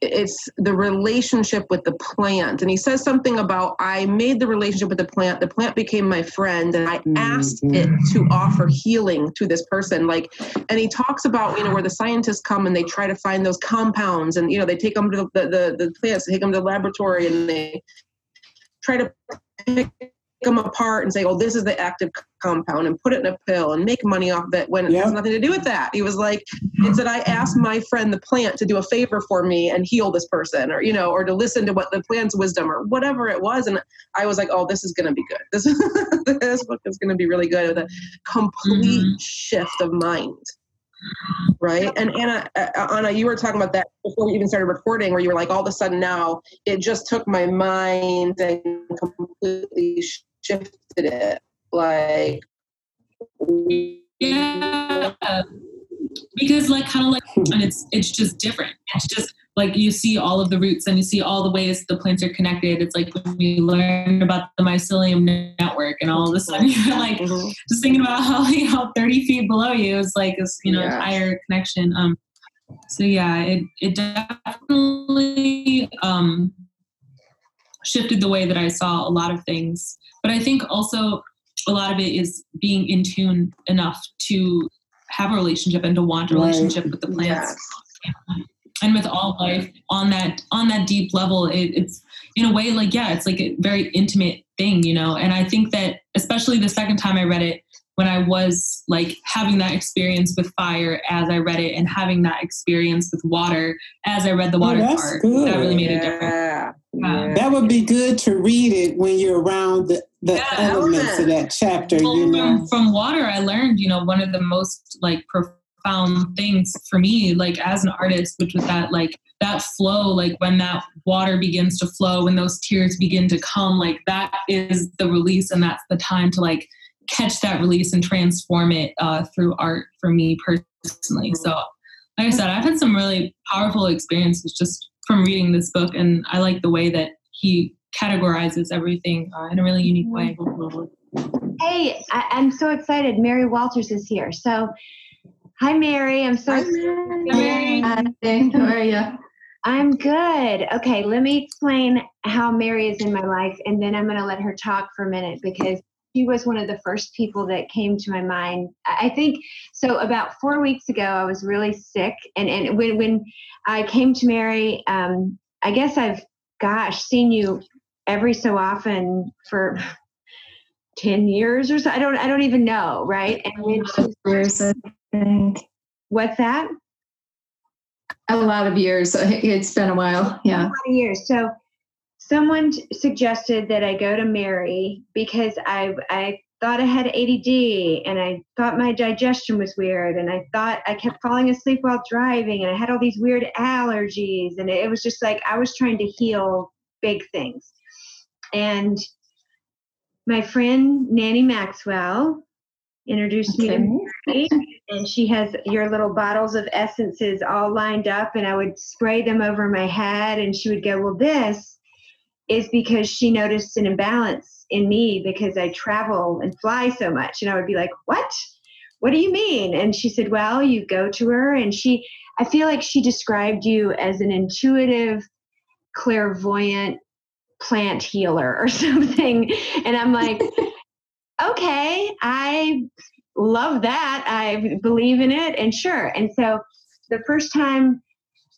B: It's the relationship with the plant, and he says something about I made the relationship with the plant. The plant became my friend, and I asked mm-hmm. it to offer healing to this person. Like and he talks about you know where the scientists come and they try to find those compounds and you know they take them to the the, the, the plants take them to the laboratory and they try to pick them apart and say oh this is the active compound and put it in a pill and make money off of it when it has nothing to do with that. He was like it's that i asked my friend the plant to do a favor for me and heal this person or you know or to listen to what the plant's wisdom or whatever it was and i was like oh this is going to be good. This, this book is going to be really good with a complete
C: Mhm.
B: shift of mind. Right? And anna uh, anna you were talking about that before we even started recording where you were like all of a sudden now it just took my mind and completely shifted it like
C: Yeah. Because like kind of like and it's it's just different. It's just like you see all of the roots and you see all the ways the plants are connected. It's like when we learn about the mycelium network and all of a sudden you're like
B: Mhm.
C: just thinking about how you know 30 feet below you is like this you know
B: Yes.
C: entire connection. Um so yeah, it it definitely um shifted the way that I saw a lot of things. But I think also a lot of it is being in tune enough to have a relationship and to want a
D: Right.
C: relationship with the plants and with all life on that on that deep level it, it's in a way like yeah it's like a very intimate thing you know and i think that especially the second time i read it when i was like having that experience with fire as i read it and having that experience with water as i read the
D: Oh,
C: water
D: that's
C: part
D: good.
C: that really made a difference
B: yeah.
C: Yeah.
B: yeah.
D: That would be good to read it when you're around the, the
C: Yeah,
D: elements of that chapter,
C: Well,
D: you know.
C: from, from water i learned you know one of the most like profound things for me like as an artist which was that like that flow like when that water begins to flow when those tears begin to come like that is the release and that's the time to like catch that release and transform it uh, through art for me personally so like i said i've had some really powerful experiences just from reading this book and i like the way that he categorizes everything uh, in a really unique way
A: Hey, I, I'm so excited. Mary Walters is here. So, hi, Mary. I'm so
B: Hi,
A: excited.
B: Mary.
E: Hi, how are you?
A: I'm good. Okay, let me explain how Mary is in my life, and then I'm going to let her talk for a minute because she was one of the first people that came to my mind. I I think so. About four weeks ago, I was really sick, and and when when I came to Mary, um, I guess I've gosh seen you every so often for 10 years or so i don't i don't even know right and
E: Years, I think.
A: what's that
E: A lot of years. It's been a while. Yeah.
A: 20 years so someone suggested that i go to mary because i i thought I had ADD and I thought my digestion was weird and I thought I kept falling asleep while driving and I had all these weird allergies and it was just like I was trying to heal big things. And my friend Nanny Maxwell introduced
E: Okay.
A: me to Mary, and she has your little bottles of essences all lined up and I would spray them over my head and she would go, "Well, this is because she noticed an imbalance in me because I travel and fly so much." And I would be like, "What? What do you mean?" And she said, "Well, you go to her and she I feel like she described you as an intuitive, clairvoyant plant healer or something." And I'm like, okay, I love that. I believe in it, and sure. And so the first time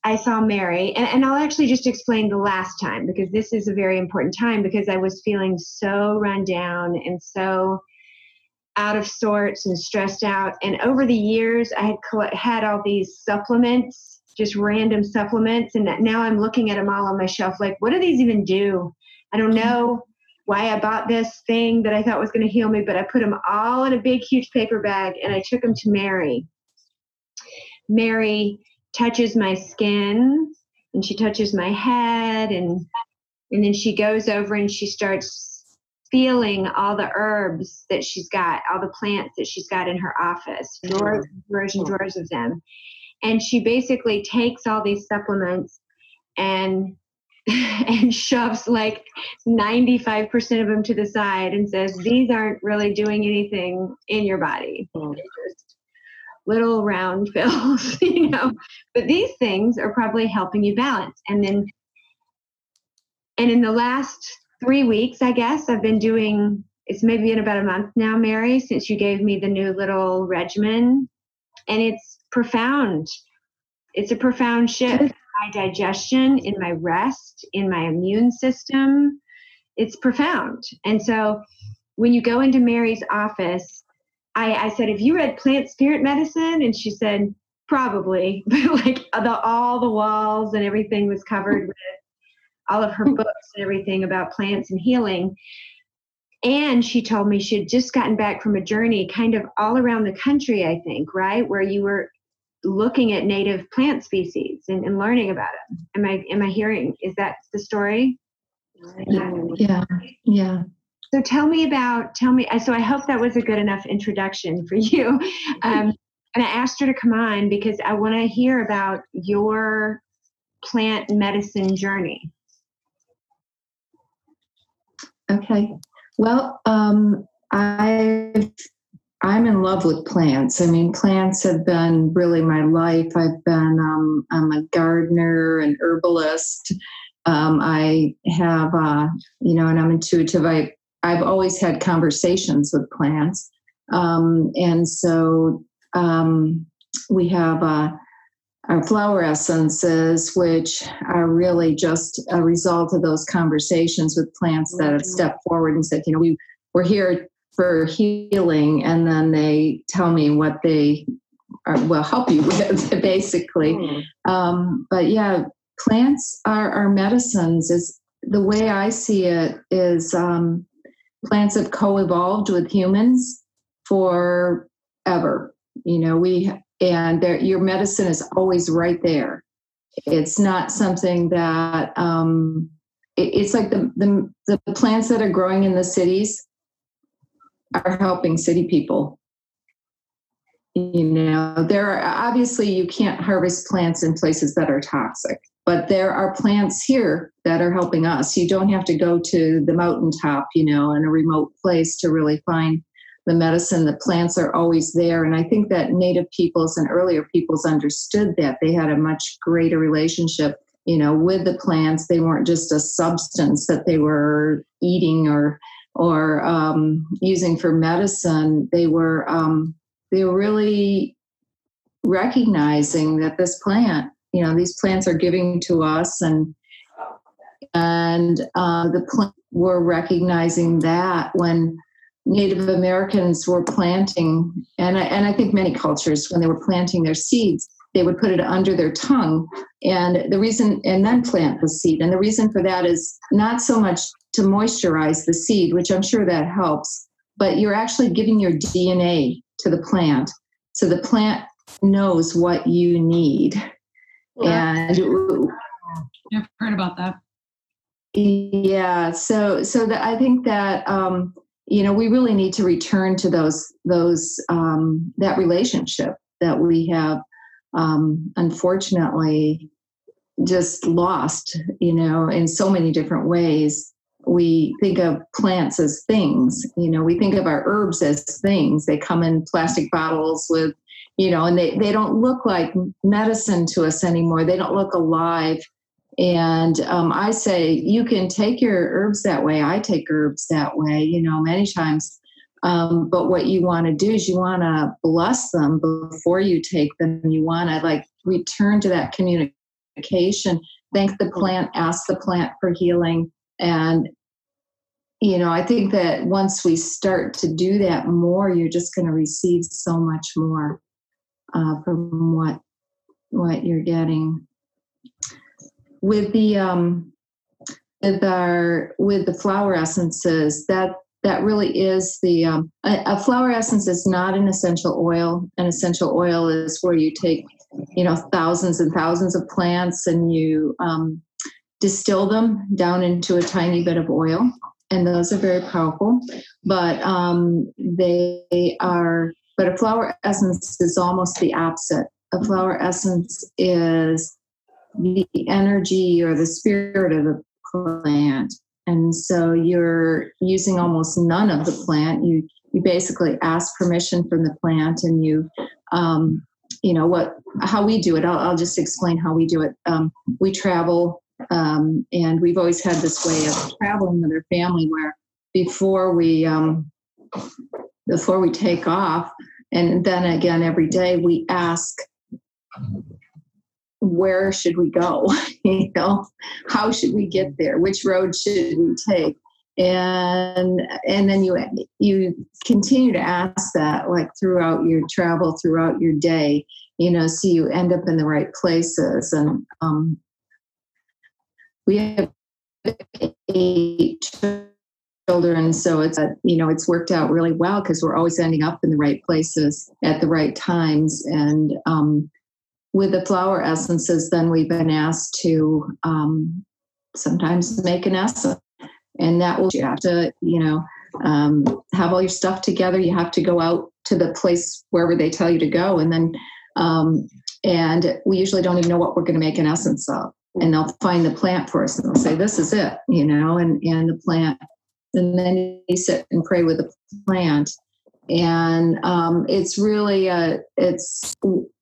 A: I saw Mary, and, and I'll actually just explain the last time because this is a very important time because I was feeling so run down and so out of sorts and stressed out. And over the years, I had had all these supplements, just random supplements, and now I'm looking at them all on my shelf. Like, what do these even do? I don't know why I bought this thing that I thought was going to heal me, but I put them all in a big, huge paper bag and I took them to Mary. Mary touches my skin and she touches my head and and then she goes over and she starts feeling all the herbs that she's got, all the plants that she's got in her office, drawers, and drawers and drawers of them. And she basically takes all these supplements and and shoves like 95% of them to the side and says these aren't really doing anything in your body.
B: Mm.
A: Just little round pills you know? But these things are probably helping you balance. And then and in the last three weeks i guess i've been doing it's maybe been about a month now mary since you gave me the new little regimen. And it's profound it's a profound shift in my digestion in my rest in my immune system it's profound and so when you go into mary's office I, I said, Have you read Plant Spirit Medicine? And she said, Probably. But like the, all the walls and everything was covered with all of her books and everything about plants and healing. And she told me she had just gotten back from a journey kind of all around the country, I think, right? Where you were looking at native plant species and, and learning about it. Am I am I hearing is that the story?
E: Yeah. Yeah.
A: So tell me about tell me. So I hope that was a good enough introduction for you. Um, and I asked her to come on because I want to hear about your plant medicine journey.
E: Okay. Well, um, I I'm in love with plants. I mean, plants have been really my life. I've been um, I'm a gardener, an herbalist. Um, I have uh, you know, and I'm intuitive. I I've always had conversations with plants, um, and so um, we have. Uh, our flower essences, which are really just a result of those conversations with plants that have stepped forward and said, you know, we, we're here for healing. And then they tell me what they are, will help you with, basically.
B: Mm.
E: Um, but yeah, plants are, are medicines. Is the way I see it is um, plants have co-evolved with humans forever. You know, we and your medicine is always right there. It's not something that um, it, it's like the, the the plants that are growing in the cities are helping city people. You know, there are obviously you can't harvest plants in places that are toxic, but there are plants here that are helping us. You don't have to go to the mountaintop, you know, in a remote place to really find the medicine. The plants are always there. And I think that native peoples and earlier peoples understood that. They had a much greater relationship, you know, with the plants. They weren't just a substance that they were eating or or um, using for medicine. They were um, they were really recognizing that this plant, you know, these plants are giving to us and and uh, the plant were recognizing that when Native Americans were planting, and I, and I think many cultures, when they were planting their seeds, they would put it under their tongue. And the reason, and then plant the seed. And the reason for that is not so much to moisturize the seed, which I'm sure that helps, but you're actually giving your DNA to the plant. So the plant knows what you need. And
C: I've heard about that.
E: Yeah, so so that I think that um, you know we really need to return to those those um, that relationship that we have um, unfortunately just lost. You know, in so many different ways. We think of plants as things. You know, we think of our herbs as things. They come in plastic bottles with, you know, and they, they don't look like medicine to us anymore. They don't look alive and um, I say, you can take your herbs that way. I take herbs that way, you know, many times. Um, but what you want to do is you want to bless them before you take them. You want to like return to that communication, thank the plant, ask the plant for healing. And, you know, I think that once we start to do that more, you're just going to receive so much more uh, from what what you're getting. With the um, with our with the flower essences that that really is the um, a, a, flower essence is not an essential oil. An essential oil is where you take you know thousands and thousands of plants and you um, distill them down into a tiny bit of oil and those are very powerful but um, they are but a flower essence is almost the opposite a flower essence is the energy or the spirit of the plant. And so you're using almost none of the plant. You you basically ask permission from the plant, and you um, you know what how we do it. I'll, I'll just explain how we do it. Um, we travel, um, and we've always had this way of traveling with our family where before we um, before we take off, and then again every day we ask where should we go? you know, how should we get there? Which road should we take? And and then you you continue to ask that like throughout your travel, throughout your day, you know, so you end up in the right places. And um, we have eight children, so it's you know it's worked out really well because we're always ending up in the right places at the right times and um, with the flower essences, then we've been asked to um, sometimes make an essence. And that will, you have to, you know, um, have all your stuff together. You have to go out to the place wherever they tell you to go. And then, um, and we usually don't even know what we're going to make an essence of. And they'll find the plant for us and they'll say, this is it, you know, and, and the plant. And then you sit and pray with the plant. And um, it's really, a, it's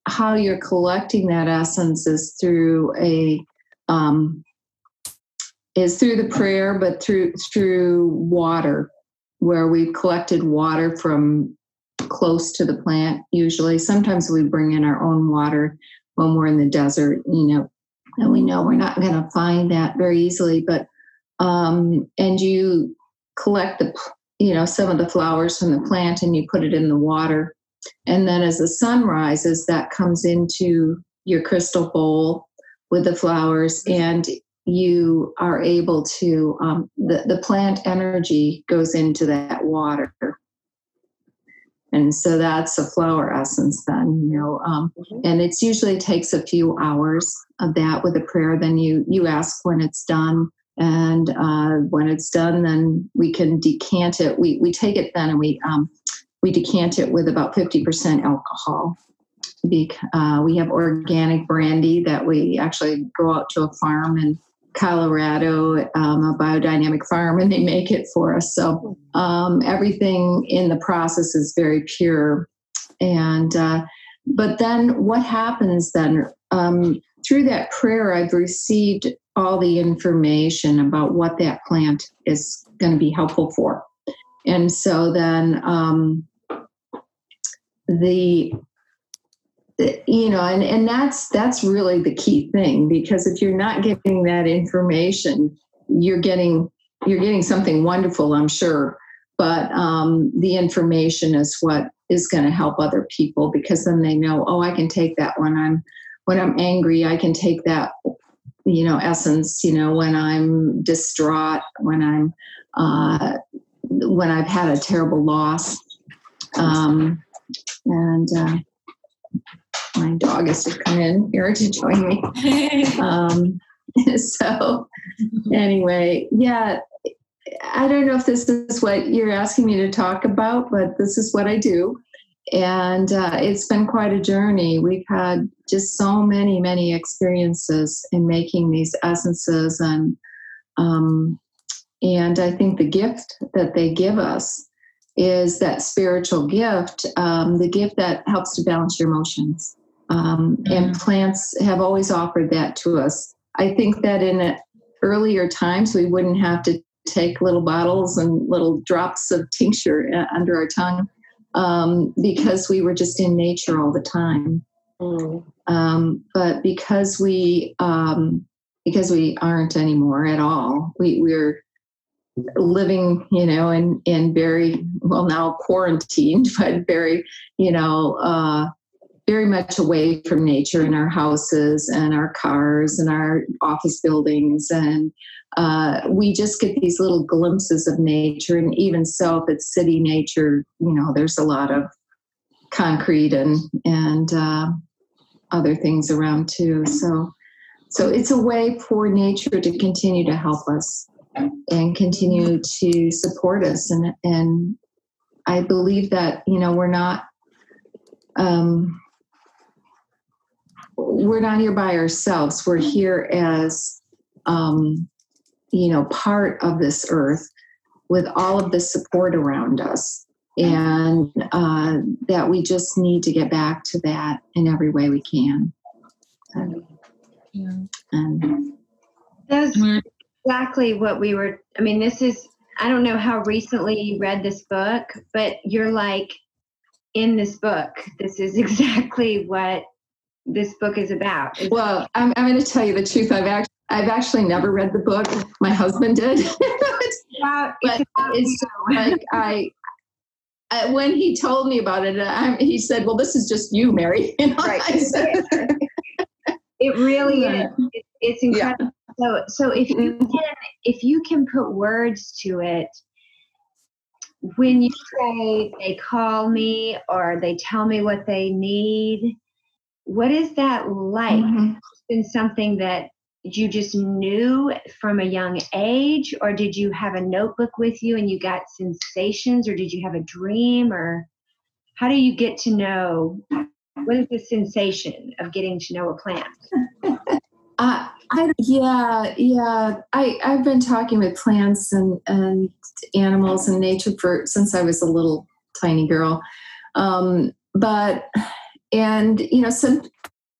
E: how you're collecting that essence is through a um, is through the prayer, but through through water, where we've collected water from close to the plant. Usually, sometimes we bring in our own water when we're in the desert, you know, and we know we're not going to find that very easily. But um, and you collect the you know some of the flowers from the plant and you put it in the water and then as the sun rises, that comes into your crystal bowl with the flowers, and you are able to, um, the, the plant energy goes into that water. And so that's a flower essence, then, you know, um, mm-hmm. and it's usually takes a few hours of that with a prayer. Then you you ask when it's done, and uh, when it's done, then we can decant it. We we take it then and we um, we decant it with about 50% alcohol. Uh, we have organic brandy that we actually go out to a farm in Colorado, um, a biodynamic farm, and they make it for us. So um, everything in the process is very pure. And uh, but then what happens then? Um, through that prayer, I've received all the information about what that plant is going to be helpful for. And so then um, the you know and, and that's that's really the key thing because if you're not getting that information you're getting you're getting something wonderful i'm sure but um, the information is what is going to help other people because then they know oh i can take that when i'm when i'm angry i can take that you know essence you know when i'm distraught when i'm uh, when I've had a terrible loss. Um, and uh, my dog has to come in here to join me. Um, so, anyway, yeah, I don't know if this is what you're asking me to talk about, but this is what I do. And uh, it's been quite a journey. We've had just so many, many experiences in making these essences, and um, and I think the gift that they give us is that spiritual gift, um, the gift that helps to balance your emotions. Um, mm-hmm. And plants have always offered that to us. I think that in earlier times, we wouldn't have to take little bottles and little drops of tincture uh, under our tongue um, because we were just in nature all the time. Mm. Um, but because we um, because we aren't anymore at all, we, we're living, you know, in in very well now quarantined, but very, you know, uh, very much away from nature in our houses and our cars and our office buildings. And uh, we just get these little glimpses of nature. And even so if it's city nature you know there's a lot of concrete and and uh, other things around too. So so it's a way for nature to continue to help us and continue to support us. And and i believe that you know we're not um, we're not here by ourselves. We're here as, um, you know, part of this earth with all of the support around us. And uh, that we just need to get back to that in every way we can. Um, yeah.
A: And that's exactly what we were. I mean, this is, I don't know how recently you read this book, but you're like in this book. This is exactly what this book is about.
E: It's well, I'm, I'm going to tell you the truth. I've actually I've actually never read the book. My husband did. it's, but it's like I, I, when he told me about it, I, he said, "Well, this is just you, Mary." You know?
A: Right. Said, it really is. It, it's incredible. Yeah. So, so if you mm-hmm. can, if you can put words to it, when you say they call me or they tell me what they need, what is that like? Mm-hmm. Been something that you just knew from a young age, or did you have a notebook with you and you got sensations, or did you have a dream, or how do you get to know? What is the sensation of getting to know a plant?
E: Uh, I, yeah, yeah. I, I've been talking with plants and, and animals and nature for since I was a little tiny girl. Um, but and you know some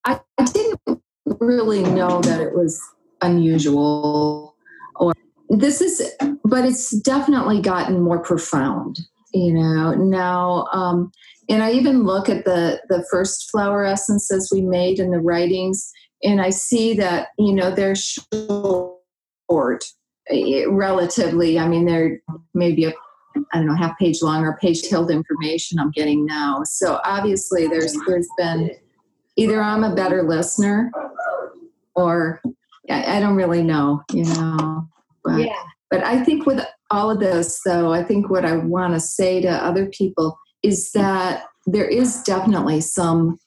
E: I, I didn't really know that it was unusual or this is but it's definitely gotten more profound you know now um and i even look at the the first flower essences we made in the writings and i see that you know they're short eh, relatively i mean they're maybe a I don't know, half page long or page tilled information I'm getting now. So obviously there's there's been either I'm a better listener or I, I don't really know, you know. But, yeah. but I think with all of this though, I think what I want to say to other people is that there is definitely some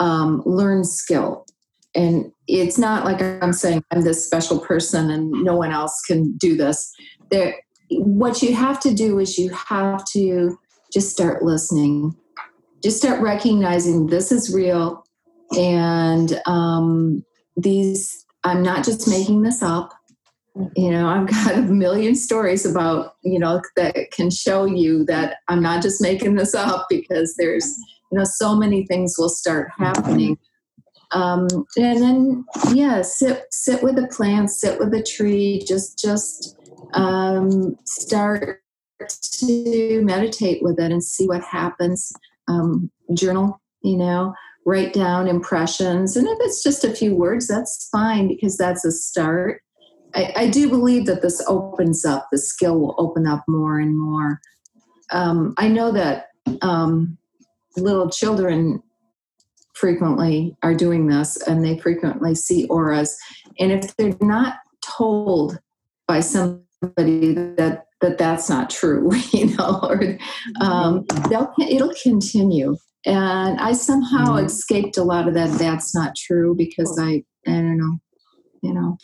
E: um, learned skill. And it's not like I'm saying I'm this special person and no one else can do this. There, what you have to do is you have to just start listening. Just start recognizing this is real and um, these i'm not just making this up. You know i've got a million stories about you know that can show you that i'm not just making this up because there's you know so many things will start happening. Um, and then yeah sit sit with the plant sit with the tree just just um, start to meditate with it and see what happens. Um, journal, you know, write down impressions. And if it's just a few words, that's fine because that's a start. I, I do believe that this opens up, the skill will open up more and more. Um, I know that um, little children frequently are doing this and they frequently see auras. And if they're not told by some somebody that that that's not true, you know, or um, they'll, it'll continue. And I somehow
D: Mhm.
E: escaped a lot of that. That's not true because I, I don't know, you know.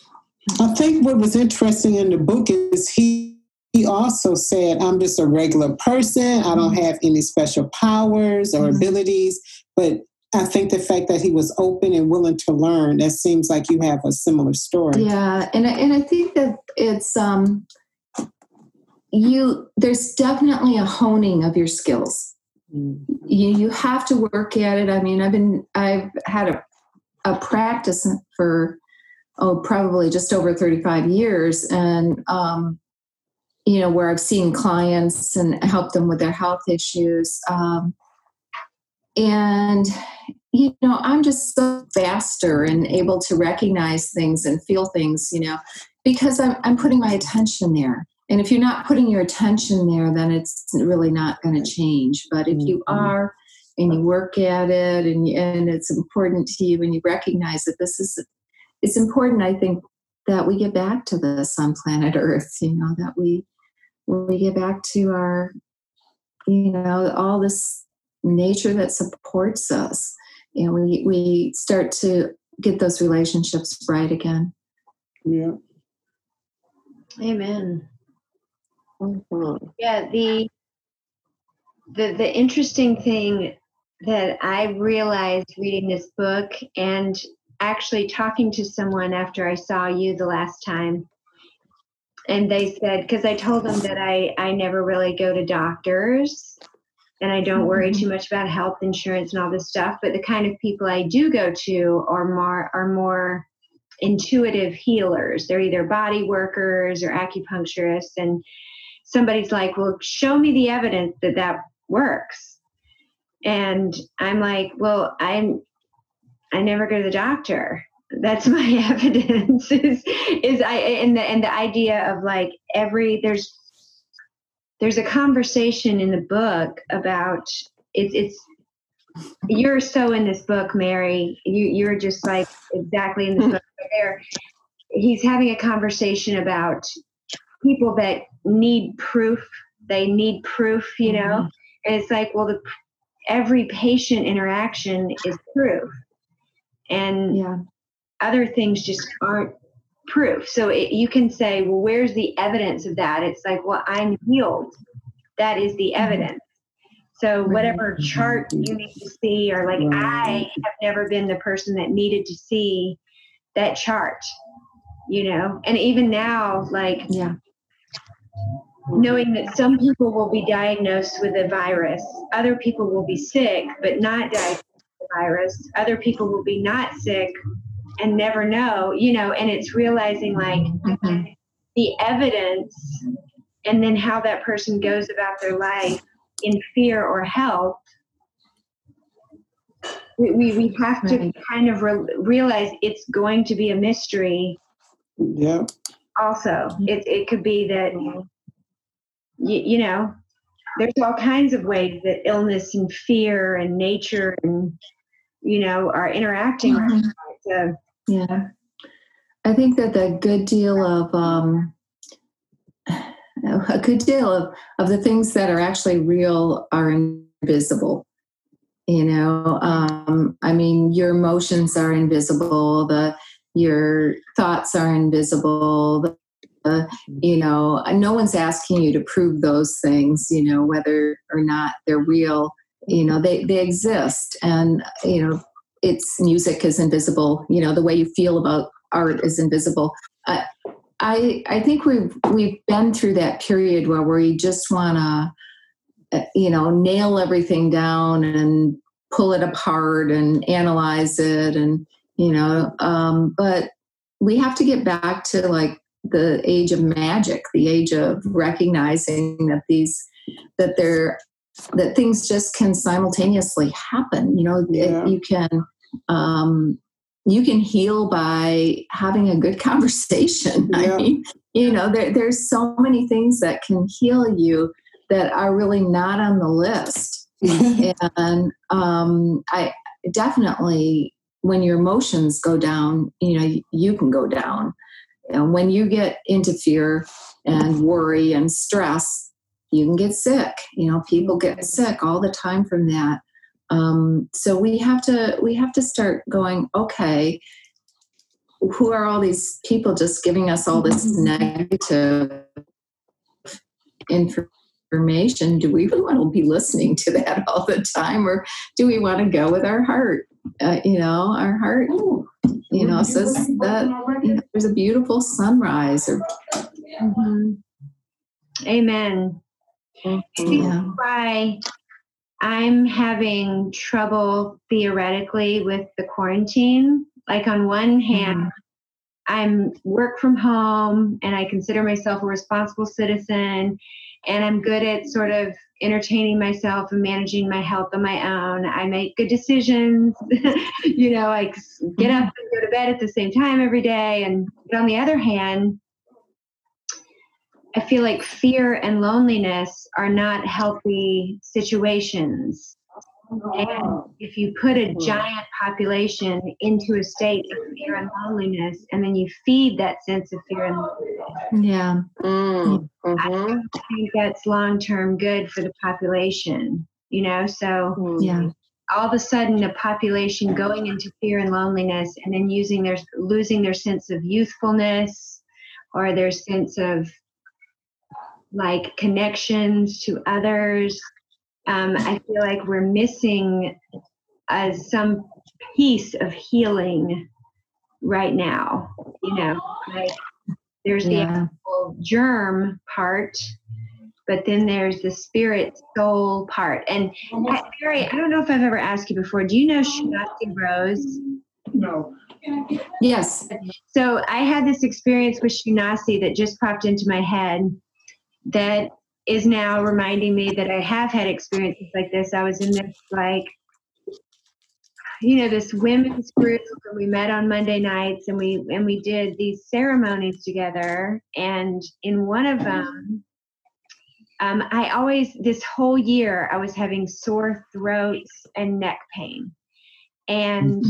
D: I think what was interesting in the book is he he also said, I'm just a regular person. I don't have any special powers or
E: Mhm.
D: abilities. But I think the fact that he was open and willing to learn, that seems like you have a similar story.
E: Yeah, and I- and I think that it's um you there's definitely a honing of your skills.
D: Mm.
E: You you have to work at it. I mean, I've been I've had a a practice for oh probably just over 35 years and um you know where I've seen clients and helped them with their health issues um and you know i'm just so faster and able to recognize things and feel things you know because i'm, I'm putting my attention there. And if you're not putting your attention there then it's really not going to change. But if you
D: Mhm.
E: are and you work at it and, and it's important to you and you recognize that this is it's important i think that we get back to this on planet earth you know that we we get back to our you know all this nature that supports us and we we start to get those relationships right again
D: Yeah.
A: Amen.
B: Mhm.
A: Yeah, the the the interesting thing that I realized reading this book and actually talking to someone after I saw you the last time and they said because I told them that I I never really go to doctors and I don't worry mm-hmm. too much about health insurance and all this stuff but the kind of people I do go to are more are more intuitive healers they're either body workers or acupuncturists and somebody's like, well, show me the evidence that that works. And I'm like, well, I'm, I never go to the doctor. That's my evidence is, is I, and the, and the idea of like every, there's, there's a conversation in the book about it's, it's, you're so in this book, Mary. You, you're just like exactly in this hmm. book right there. He's having a conversation about people that need proof. They need proof you know? Hmm. And it's like well the every patient interaction is proof. And
E: yeah.
A: other things just aren't proof. So it, you can say well where's the evidence of that? It's like well i'm healed. That is the mm-hmm. evidence. So whatever mm-hmm. chart you need to see or like i have never been the person that needed to see that chart you know? And even now like
E: yeah.
A: knowing that some people will be diagnosed with a virus, other people will be sick but not diagnosed with a virus, other people will be not sick and never know, you know, and it's realizing like
E: Mhm.
A: the evidence and then how that person goes about their life in fear or health. We, we, we have to
E: Right.
A: kind of re- realize it's going to be a mystery
D: Yeah.
A: also it, it could be that you, you know there's all kinds of ways that illness and fear and nature and you know are interacting
E: Mhm.
A: so,
E: Yeah. I think that the good deal of um, a good deal of, of the things that are actually real are invisible. You know, um, I mean, your emotions are invisible. The your thoughts are invisible. The, the, you know, no one's asking you to prove those things. You know, whether or not they're real. You know, they they exist, and you know, it's music is invisible. You know, the way you feel about art is invisible. I I, I think we've we've been through that period where we just want to, you know, nail everything down and pull it apart and analyze it, and you know, um, but we have to get back to like the age of magic, the age of recognizing that these that they're that things just can simultaneously happen. You know,
D: Yeah.
E: you can um, you can heal by having a good conversation.
D: Yeah.
E: I mean, you know, there, there's so many things that can heal you that are really not on the list. and um, I definitely, when your emotions go down, you know, you can go down. And when you get into fear and worry and stress, you can get sick. You know, people get sick all the time from that. Um, so we have to we have to start going. Okay, who are all these people just giving us all this negative information? Do we really want to be listening to that all the time, or do we want to go with our heart? Uh, you know, our heart. You know, says that you know, there's a beautiful sunrise. Or,
A: mm-hmm. Amen.
E: yeah.
A: Why I'm having trouble theoretically with the quarantine. Like on one mm-hmm. hand, I'm work from home and I consider myself a responsible citizen and I'm good at sort of entertaining myself and managing my health on my own. I make good decisions. you know, I get up mm-hmm. and go to bed at the same time every day. And but on the other hand, I feel like fear and loneliness are not healthy situations. And if you put a giant population into a state of fear and loneliness, and then you feed that sense of fear and loneliness,
E: yeah,
B: Mm,
A: I don't think that's long term good for the population. You know, so
B: mm.
E: yeah,
A: all of a sudden, a population going into fear and loneliness, and then using their losing their sense of youthfulness or their sense of like connections to others um, I feel like we're missing uh, some piece of healing right now. You know, like there's the
E: yeah.
A: actual germ part, but then there's the spirit soul part. And uh, Barry, I don't know if I've ever asked you before. Do you know Shanasi Rose? No.
E: Yes.
A: So I had this experience with Shanasi that just popped into my head that is now reminding me that I have had experiences like this. I was in this like you know this women's group and we met on Monday nights and we and we did these ceremonies together and in one of them um, I always this whole year I was having sore throats and neck pain and.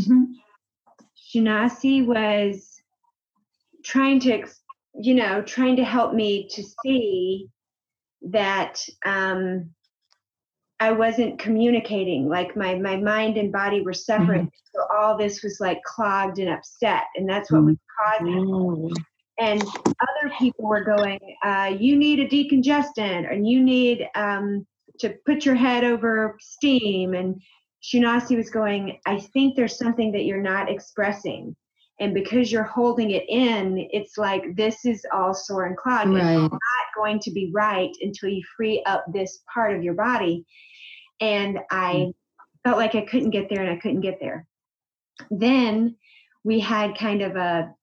A: Shanasi was trying to, ex- you know, trying to help me to see that um, I wasn't communicating. Like my my mind and body were separate. So all this was like clogged and upset, and that's what was causing.
B: Mm.
A: And other people were going, uh, "You need a decongestant, and you need um, to put your head over steam." And Shunasi was going, "I think there's something that you're not expressing." And because you're holding it in, it's like this is all sore and clogged.
E: Right.
A: not going to be right until you free up this part of your body. And I mm. felt like I couldn't get there and I couldn't get there. Then we had kind of a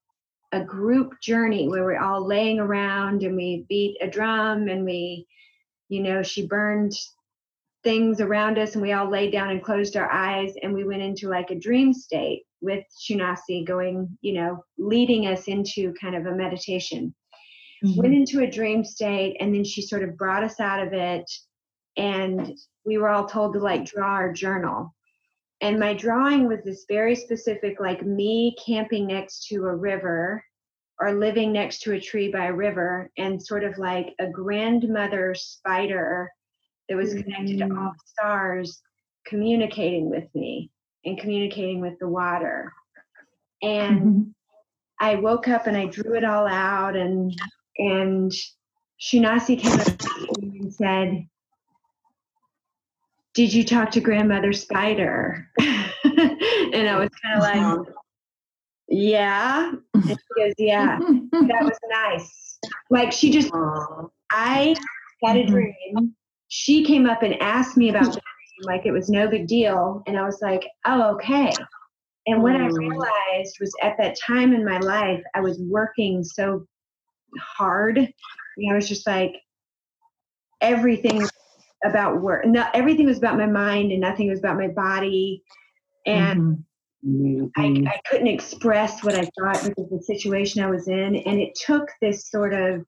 A: a group journey where we're all laying around and we beat a drum and we, you know, she burned things around us and we all laid down and closed our eyes and we went into like a dream state with Shunasi going, you know, leading us into kind of a meditation. Mm-hmm. Went into a dream state and then she sort of brought us out of it and we were all told to like draw our journal. And my drawing was this very specific like me camping next to a river or living next to a tree by a river and sort of like a grandmother spider that was connected to all mm. the stars communicating with me and communicating with the water and
E: Mhm.
A: I woke up and I drew it all out and and Shunasi came up to me and said, Did you talk to grandmother spider? and I was kind of like, Yeah. And she goes, Yeah, that was nice. Like she just I had a
E: Mhm.
A: dream. She came up and asked me about the like it was no big deal. And I was like, oh, okay. And what I
B: Mm.
A: realized was at that time in my life, I was working so hard. You know, I was just like, everything about work. No, everything was about my mind and nothing was about my body. And
E: Mhm.
A: I, I couldn't express what I thought because of the situation I was in. And it took this sort of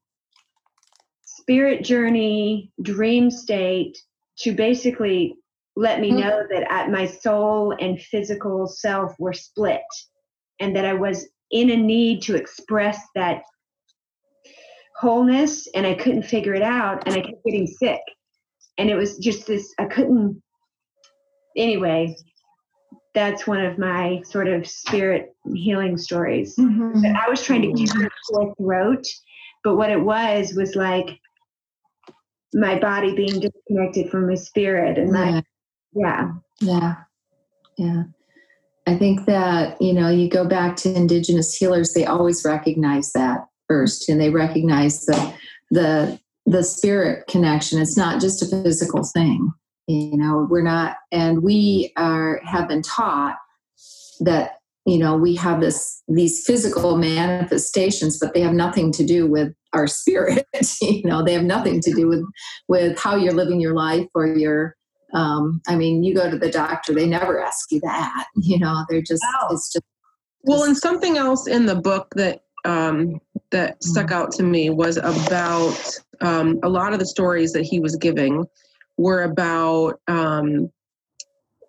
A: spirit journey, dream state to basically let me
E: Hmm.
A: know that I, my soul and physical self were split and that I was in a need to express that wholeness and I couldn't figure it out and I kept getting sick. And it was just this, I couldn't, anyway, that's one of my sort of spirit healing stories.
E: Mhm.
A: I was trying to cure a sore throat, but what it was was like my body being disconnected from my spirit and my,
E: Yeah.
A: yeah.
E: Yeah. I think that, you know, you go back to indigenous healers, they always recognize that first and they recognize the the the spirit connection. It's not just a physical thing. You know, we're not and we are have been taught that, you know, we have this these physical manifestations, but they have nothing to do with our spirit. you know, they have nothing to do with with how you're living your life or your um, I mean, you go to the doctor, they never ask you that. You know, they're just,
A: No.
E: it's just,
B: Well, and something else in the book that um, that stuck out to me was about um, a lot of the stories that he was giving were about um,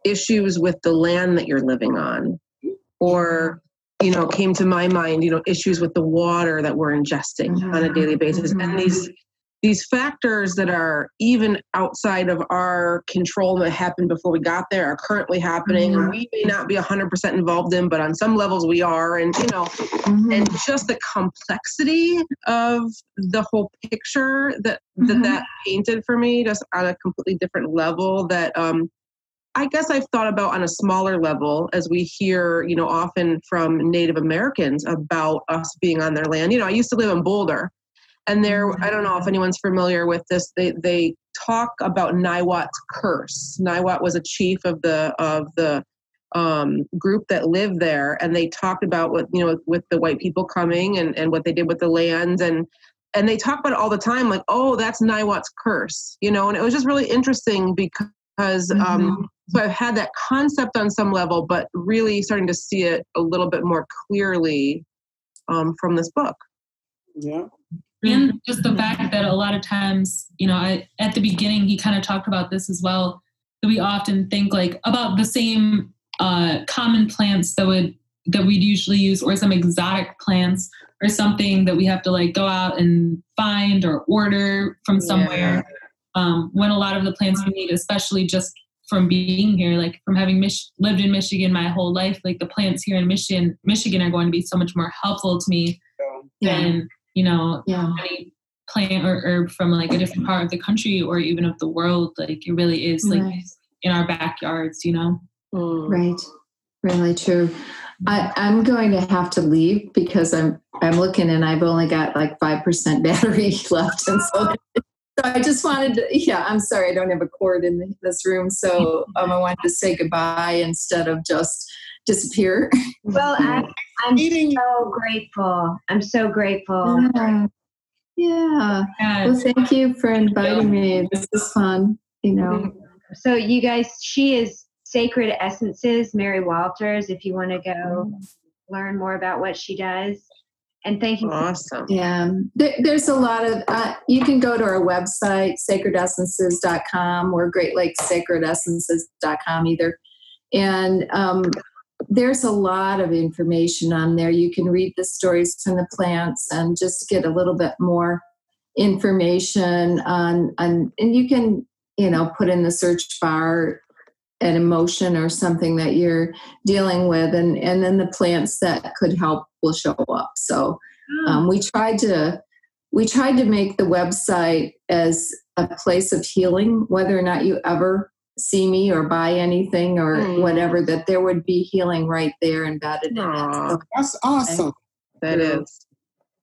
B: issues with the land that you're living on, or you know, came to my mind, you know, issues with the water that we're ingesting on a daily basis, and these these factors that are even outside of our control that happened before we got there are currently happening and we may not be 100% involved in but on some levels we are and you know
E: Mhm.
B: and just the complexity of the whole picture that that,
E: Mhm.
B: that painted for me just on a completely different level that um I guess I've thought about on a smaller level as we hear, you know, often from Native Americans about us being on their land. You know, I used to live in Boulder, and there, I don't know if anyone's familiar with this. They they talk about Niwot's curse. Niwot was a chief of the of the um, group that lived there, and they talked about what you know with the white people coming and and what they did with the land and. And they talk about it all the time, like, "Oh, that's Niwot's curse," you know. And it was just really interesting because um, so I've had that concept on some level, but really starting to see it a little bit more clearly um, from this book.
D: Yeah.
C: And just the fact that a lot of times you know I, at the beginning he kind of talked about this as well that we often think like about the same uh, common plants that would that we'd usually use or some exotic plants or something that we have to like go out and find or order from somewhere. Um, when a lot of the plants we need especially just from being here like from having Mich- lived in michigan my whole life like the plants here in michigan michigan are going to be so much more helpful to me
E: yeah.
C: than you know
E: Yeah.
C: any plant or herb from like a different part of the country or even of the world like it really is like
E: Right.
C: in our backyards you know
B: Mm.
E: Right. Really true. I, I'm going to have to leave because I'm I'm looking and I've only got like five percent battery left, and so, so I just wanted to. Yeah, I'm sorry, I don't have a cord in this room, so um, I wanted to say goodbye instead of just disappear.
A: Well, I, I'm
D: Eating
A: so grateful. I'm so grateful.
E: Yeah. Yeah.
C: yeah
E: Well, thank you for inviting me. This is fun. You know.
A: So, you guys, she is Sacred Essences, Mary Walters, if you want to go learn more about what she does. And thank you.
B: Awesome.
E: Yeah, there, there's a lot of, uh, you can go to our website, sacredessences.com or Great Lakes sacredessences.com either. And um, there's a lot of information on there. You can read the stories from the plants and just get a little bit more information on, on and you can, you know, put in the search bar an emotion or something that you're dealing with and, and then the plants that could help will show up. So um, we tried to we tried to make the website as a place of healing whether or not you ever see me or buy anything or
B: Mm.
E: whatever that there would be healing right there embedded in it so,
D: That's awesome.
B: That
E: Yeah.
B: is.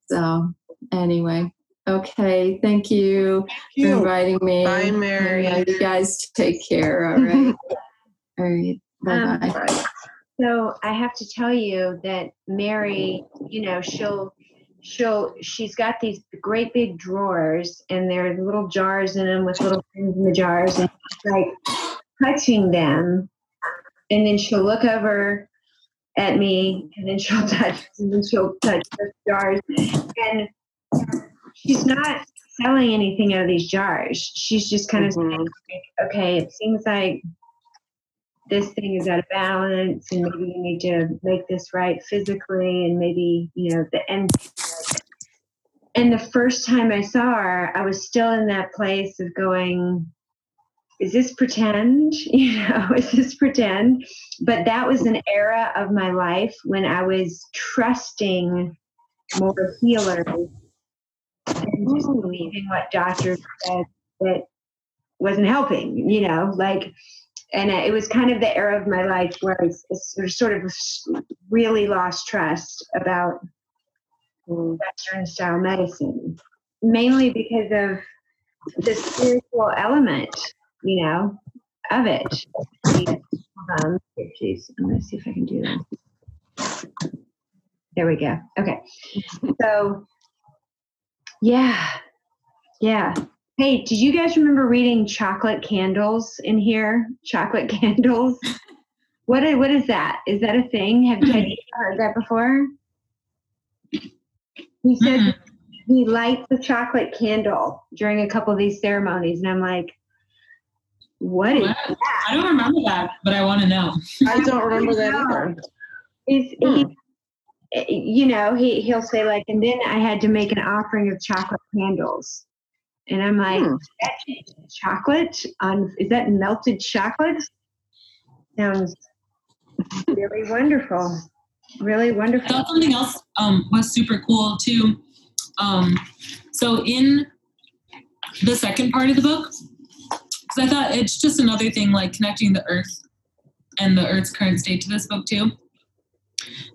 E: so anyway okay thank you for
D: You.
E: inviting me
B: Bye, Mary.
E: Yeah, you guys take care all right all right
A: Um,
E: bye-bye
B: Right.
A: So I have to tell you that Mary, you know, she'll she'll she's got these great big drawers and there are little jars in them with little things in the jars and like touching them and then she'll look over at me and then she'll touch and then she'll touch the jars and she's not selling anything out of these jars. She's just kind of
B: Mhm.
A: okay, it seems like this thing is out of balance and maybe you need to make this right physically and maybe, you know, the end and the first time I saw her, I was still in that place of going, is this pretend? You know, is this pretend? But that was an era of my life when I was trusting more healers and just oh. believing what doctors said that wasn't helping, you know, like, and it was kind of the era of my life where I sort of really lost trust about Western style medicine, mainly because of the spiritual element, you know, of it. Um, geez, I'm going to see if I can do this. There we go. Okay. So, yeah. Yeah. Hey, did you guys remember reading Chocolate Candles in here? Chocolate Candles? What is, what is that? Is that a thing? Have you heard that before? He said mm-hmm. he lights a chocolate candle during a couple of these ceremonies, and I'm like, what is that?
C: I don't remember that, but I want to know.
B: I don't remember that either.
A: Is hmm. he, you know, he he'll say like, and then I had to make an offering of chocolate candles, and I'm like, hmm. chocolate on is that melted chocolate? Sounds really wonderful really wonderful. I
C: thought something else um, was super cool too. Um, so in the second part of the book, because I thought it's just another thing like connecting the earth and the earth's current state to this book too.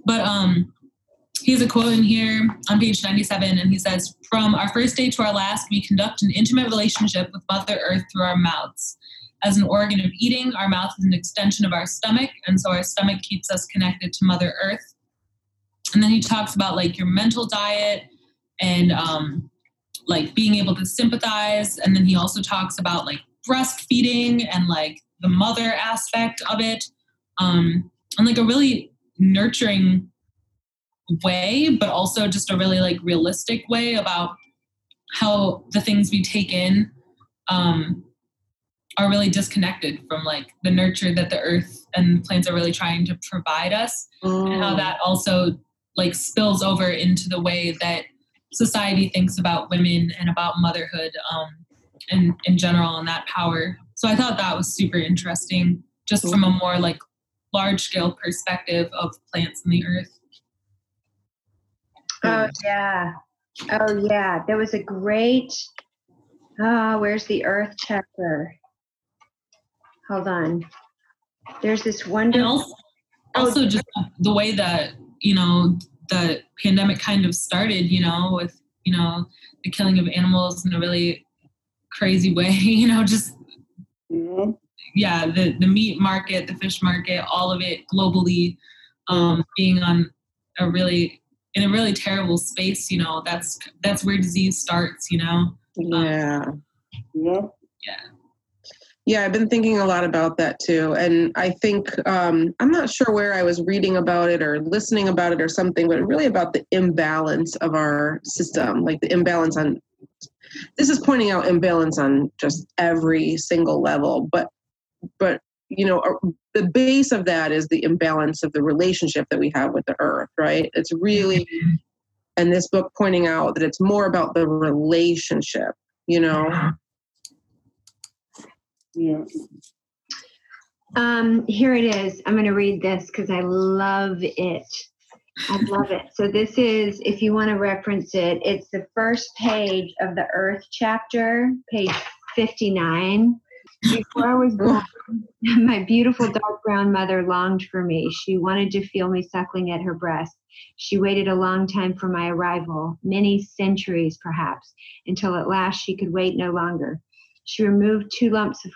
C: But um, he has a quote in here on page 97, and he says, From our first day to our last, we conduct an intimate relationship with Mother Earth through our mouths. As an organ of eating, our mouth is an extension of our stomach, and so our stomach keeps us connected to Mother Earth. And then he talks about like your mental diet and um, like being able to sympathize. And then he also talks about like breastfeeding and like the mother aspect of it, um, and like a really nurturing way, but also just a really like realistic way about how the things we take in um, are really disconnected from like the nurture that the earth and plants are really trying to provide us mm. and how mm. that also like spills over into the way that society thinks about women and about motherhood um, and in general and that power so i thought that was super interesting just from a more like large scale perspective of plants and the earth
A: oh yeah oh yeah there was a great ah where's the earth chapter hold on. There's this wonderful.
C: Also, also, oh, just the way that you know the pandemic kind of started. You know, with you know the killing of animals in a really crazy way. You know, just mm-hmm. yeah, the the meat market, the fish market, all of it globally um, being on a really in a really terrible space. You know, that's that's where disease starts. You know.
B: Yeah. Um,
C: yeah. Yeah.
B: Yeah, I've been thinking a lot about that too. And I think, um, I'm not sure where I was reading about it or listening about it or something, but really about the imbalance of our system, like the imbalance on, this is pointing out imbalance on just every single level. But, but, you know, the base of that is the imbalance of the relationship that we have with the earth, right? It's really, and this book pointing out that it's more about the relationship, you know?
A: Um, here it is. I'm going to read this because I love it. I love it. So, this is, if you want to reference it, it's the first page of the Earth chapter, page 59. Before I was born, my beautiful dark brown mother longed for me. She wanted to feel me suckling at her breast. She waited a long time for my arrival, many centuries perhaps, until at last she could wait no longer. She removed two lumps of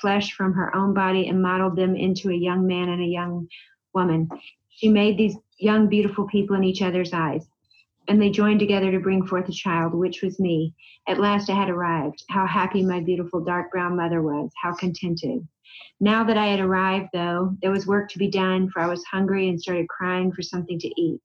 A: flesh from her own body and modeled them into a young man and a young woman. She made these young, beautiful people in each other's eyes, and they joined together to bring forth a child, which was me. At last I had arrived. How happy my beautiful dark brown mother was, how contented. Now that I had arrived, though, there was work to be done, for I was hungry and started crying for something to eat.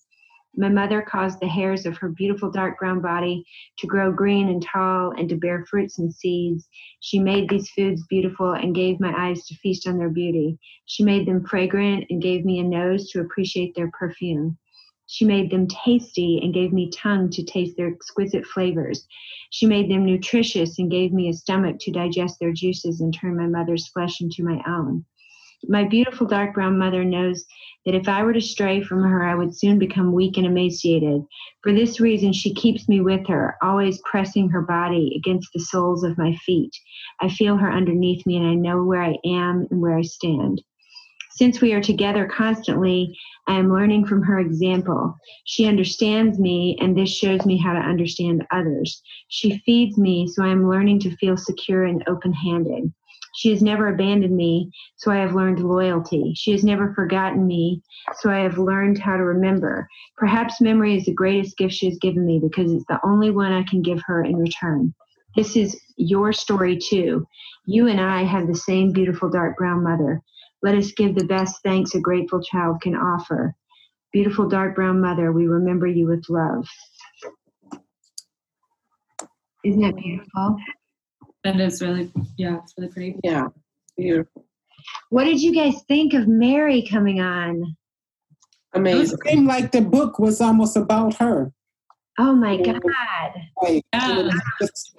A: My mother caused the hairs of her beautiful dark brown body to grow green and tall and to bear fruits and seeds. She made these foods beautiful and gave my eyes to feast on their beauty. She made them fragrant and gave me a nose to appreciate their perfume. She made them tasty and gave me tongue to taste their exquisite flavors. She made them nutritious and gave me a stomach to digest their juices and turn my mother's flesh into my own. My beautiful dark brown mother knows that if I were to stray from her, I would soon become weak and emaciated. For this reason, she keeps me with her, always pressing her body against the soles of my feet. I feel her underneath me, and I know where I am and where I stand. Since we are together constantly, I am learning from her example. She understands me, and this shows me how to understand others. She feeds me, so I am learning to feel secure and open handed. She has never abandoned me, so I have learned loyalty. She has never forgotten me, so I have learned how to remember. Perhaps memory is the greatest gift she has given me because it's the only one I can give her in return. This is your story too. You and I have the same beautiful dark brown mother. Let us give the best thanks a grateful child can offer. Beautiful dark brown mother, we remember you with love. Isn't that beautiful?
C: That is really, yeah, it's really pretty.
B: Yeah, beautiful,
A: What did you guys think of Mary coming on?
B: amazing.
D: It seemed like the book was almost about her.
A: Oh my. God.
D: Like,
C: Yeah.
D: it was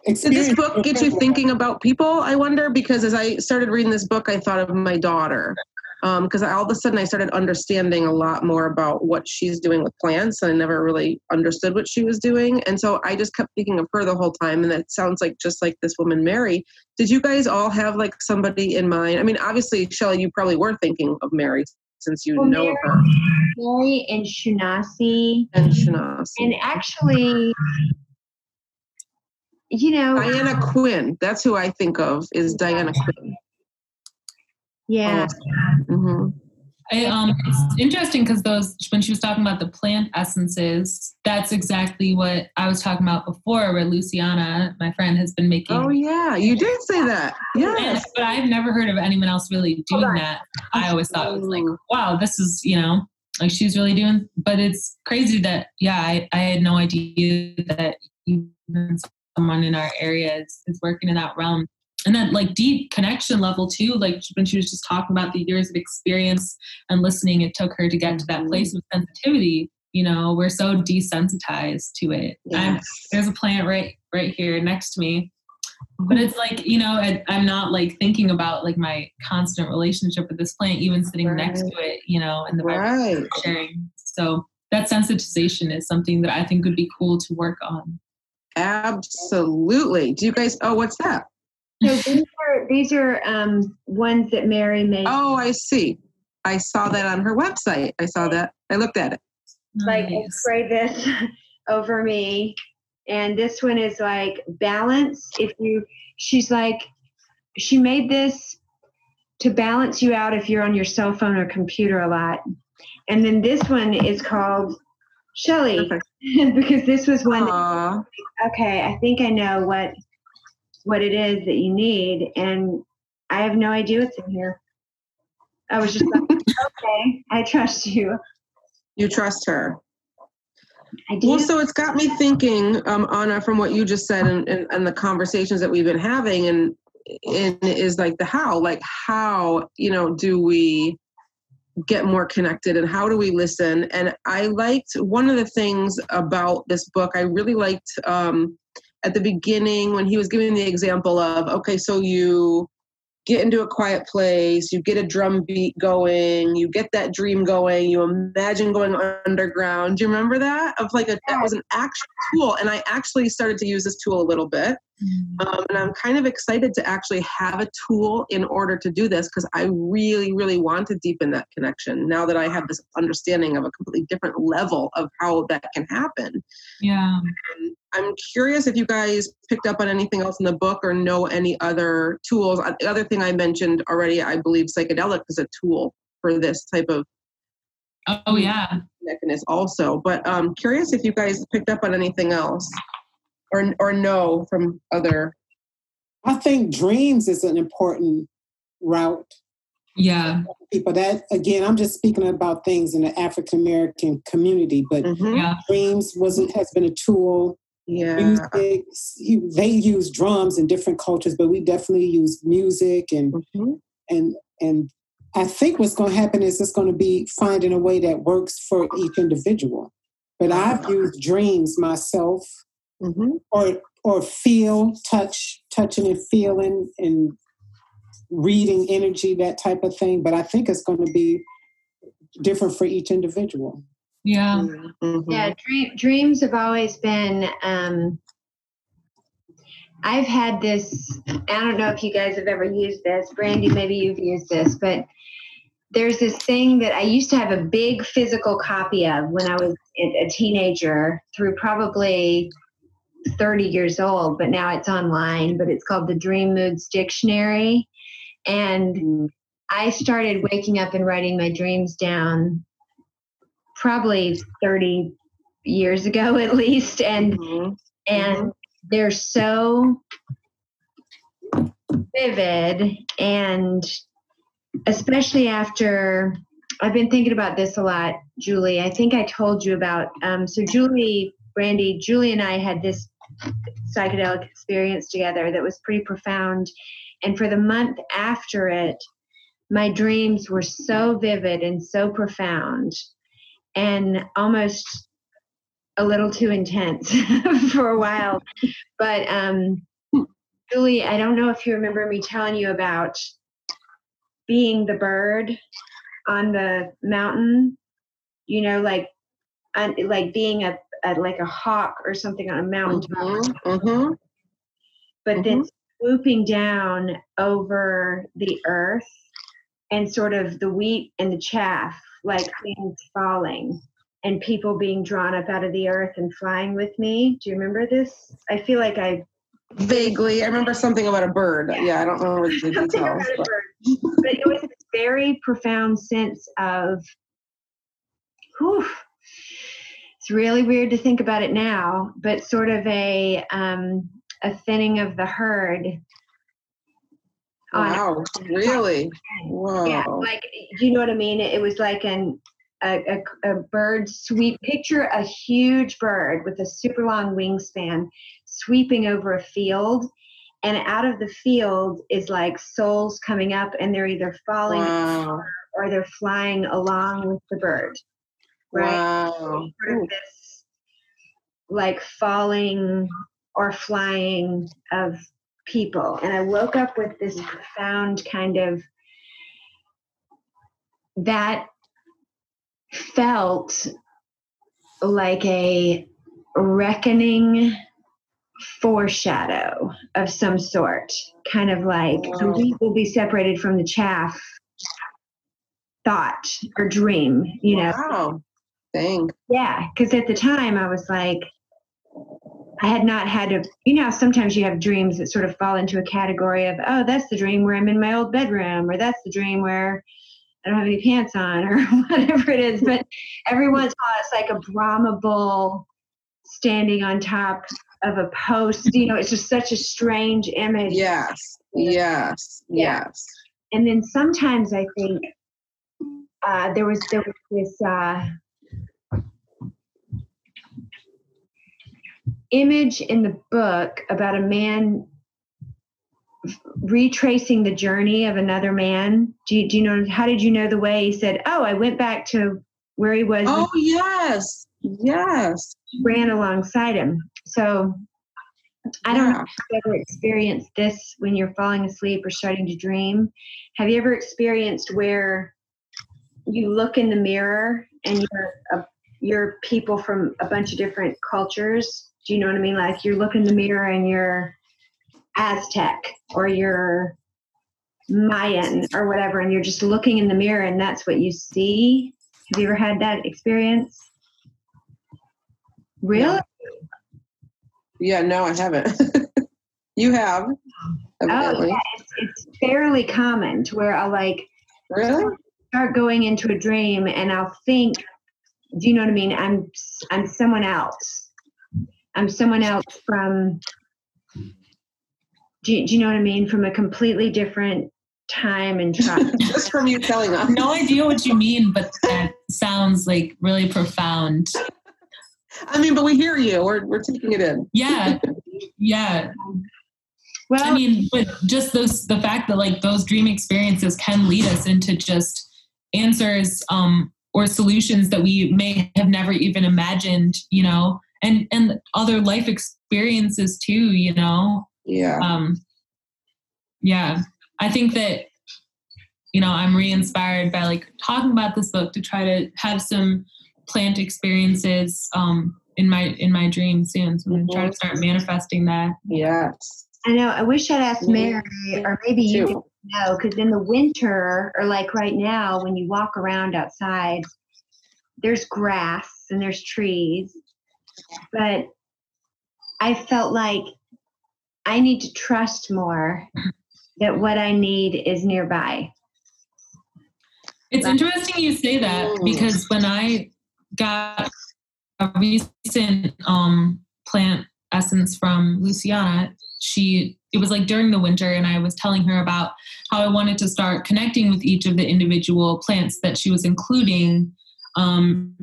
D: just
B: Did this book get you thinking about people? I wonder because as I started reading this book, I thought of my daughter. Um, because all of a sudden I started understanding a lot more about what she's doing with plants. And I never really understood what she was doing. And so I just kept thinking of her the whole time. And that sounds like just like this woman, Mary. Did you guys all have like somebody in mind? I mean, obviously, Shelly, you probably were thinking of Mary since you
A: Well,
B: know of her.
A: Mary and Shunasi.
B: And Shanasi.
A: And actually, you know,
B: Diana Quinn. That's who I think of is Diana Quinn.
A: Yeah.
B: Mm-hmm.
C: I, um, it's interesting because those when she was talking about the plant essences, that's exactly what I was talking about before. Where Luciana, my friend, has been making.
B: Oh yeah, you did say that.
C: And-
B: Yes.
C: but I've never heard of anyone else really doing that. I always thought it was like,
B: Mm.
C: wow, this is you know, like she's really doing. But it's crazy that yeah, I, I had no idea that even someone in our area is, is working in that realm. And then like deep connection level too, like when she was just talking about the years of experience and listening, it took her to get to that mm-hmm. place of sensitivity. You know, we're so desensitized to it.
B: Yes.
C: there's a plant right right here next to me but mm-hmm. it's like you know I, i'm not like thinking about like my constant relationship with this plant even sitting next to it you know and the
B: Right.
C: sharing so that sensitization is something that i think would be cool to work on
B: Absolutely. Do you guys? Oh, what's that?
A: So these are these are um, ones that Mary made.
B: Oh, I see. I saw that on her website. I saw that. I looked at it.
A: like and
C: Nice.
A: spray this over me and this one is like balance if you she's like she made this to balance you out if you're on your cell phone or computer a lot and then this one is called shelly because this was one that, okay i think i know what what it is that you need and i have no idea what's in here i was just like okay i trust you
B: You trust her.
A: i do
B: Well, so it's got me thinking, um, Anna, from what you just said and, and, and the conversations that we've been having, and, and is like the how, like how, you know, do we get more connected and how do we listen? And I liked one of the things about this book, I really liked um, at the beginning when he was giving the example of, okay, so you get into a quiet place, you get a drum beat going, you get that dream going, you imagine going underground. Do you remember that? Of like a that was an actual tool. And I actually started to use this tool a little bit. Um, and I'm kind of excited to actually have a tool in order to do this because I really, really want to deepen that connection now that I have this understanding of a completely different level of how that can happen.
C: yeah
B: And I'm curious if you guys picked up on anything else in the book or know any other tools. Uh, The other thing I mentioned already, I believe psychedelic is a tool for this type of
C: oh yeah
B: mechanism also. But um curious if you guys picked up on anything else or or know from other
D: I think dreams is an important route.
C: yeah
D: People that again, I'm just speaking about things in the African American community, but
B: Mhm.
C: yeah
D: dreams was has been a tool.
B: yeah
D: Music, they use drums in different cultures, but we definitely use music and
B: Mhm.
D: and and I think what's going to happen is it's going to be finding a way that works for each individual. but I've used dreams myself,
B: Mm-hmm.
D: or or feel, touch, touching and feeling, and reading energy, that type of thing. But I think it's going to be different for each individual.
C: Yeah.
B: Mm-hmm.
A: Yeah, dream, dreams have always been. Um, I've had this. I don't know if you guys have ever used this, Brandy. Maybe you've used this, but there's this thing that I used to have a big physical copy of when I was a a teenager, through probably 30 years old, but now it's online. But it's called the Dream Moods Dictionary, and I started waking up and writing my dreams down probably 30 years ago at least and
B: Mhm.
A: and they're so vivid and especially after I've been thinking about this a lot, Julie. I think I told you about um, so Julie, Brandy, Julie and I had this psychedelic experience together that was pretty profound. And for the month after it, my dreams were so vivid and so profound and almost a little too intense for a while. But um, Julie, I don't know if you remember me telling you about being the bird on the mountain. You know, like like being a, a like a hawk or something on a mountain,
B: Mhm. Mhm.
A: but then swooping down over the earth and sort of the wheat and the chaff, like things falling and people being drawn up out of the earth and flying with me. Do you remember this? I feel like I
B: Vaguely, I remember something about a bird. Yeah, I don't remember the details. but-
A: but it was a very profound sense of, whew, it's really weird to think about it now, but sort of a um, a thinning of the herd.
B: Wow, really? Wow.
A: Yeah, like do you know what I mean? It was like an a, a, a bird sweep. Picture a huge bird with a super long wingspan sweeping over a field, and out of the field is like souls coming up, and they're either falling
B: wow.
A: or they're flying along with the bird. Right?
B: Wow.
A: Sort of this like falling or flying of people. And I woke up with this mm. profound kind of that felt like a reckoning foreshadow of some sort, kind of like the wheat will be separated from the chaff thought or dream, you know.
B: Wow. Dang.
A: Yeah, because at the time I was like, I had not had to, you know, sometimes you have dreams that sort of fall into a category of, oh, that's the dream where I'm in my old bedroom, or that's the dream where I don't have any pants on, or whatever it is. But every once in a while, it's like a Brahma bull standing on top of a post. You know, it's just such a strange image.
B: Yes. Yes.
A: Yeah.
B: Yes.
A: and then sometimes I think uh, there was there was this uh, image in the book about a man retracing the journey of another man. Do you, do you know how did you know the way he said, "Oh, I went back to where he was
B: Oh yes. Yes.
A: ran alongside him." So I don't know
B: Yeah.
A: if you've ever experienced this when you're falling asleep or starting to dream. Have you ever experienced where you look in the mirror and you're a, you're people from a bunch of different cultures? Do you know what I mean? Like you look in the mirror and you're Aztec or you're Mayan or whatever, and you're just looking in the mirror and that's what you see. Have you ever had that experience? Really?
B: Yeah. No, I haven't. you have.
A: Oh, yeah, it's, it's fairly common to where I'll like
B: Really?
A: start going into a dream and I'll think, do you know what I mean? I'm I'm someone else. I'm someone else from. Do you, do you know what I mean? From a completely different time and time.
B: Just from you telling us.
C: no idea what you mean, but that sounds like really profound.
B: I mean, but we hear you. We're we're taking it in.
C: Yeah. Yeah.
A: well,
C: I mean, but just those the fact that like those dream experiences can lead us into just answers um or solutions that we may have never even imagined you know and and other life experiences too you know
B: Yeah.
C: um yeah i think that you know i'm re-inspired by like talking about this book to try to have some plant experiences um in my in my dream soon so i'm gonna try to start manifesting that
B: Yes.
A: I know. I wish I'd asked Mary, or maybe you
B: Too.
A: know, because in the winter, or like right now, when you walk around outside, there's grass and there's trees, but I felt like I need to trust more that what I need is nearby.
C: It's
A: Right.
C: interesting you say that
B: Mm.
C: because when I got a recent um, plant essence from Luciana, she it was like during the winter, and I was telling her about how I wanted to start connecting with each of the individual plants that she was including um,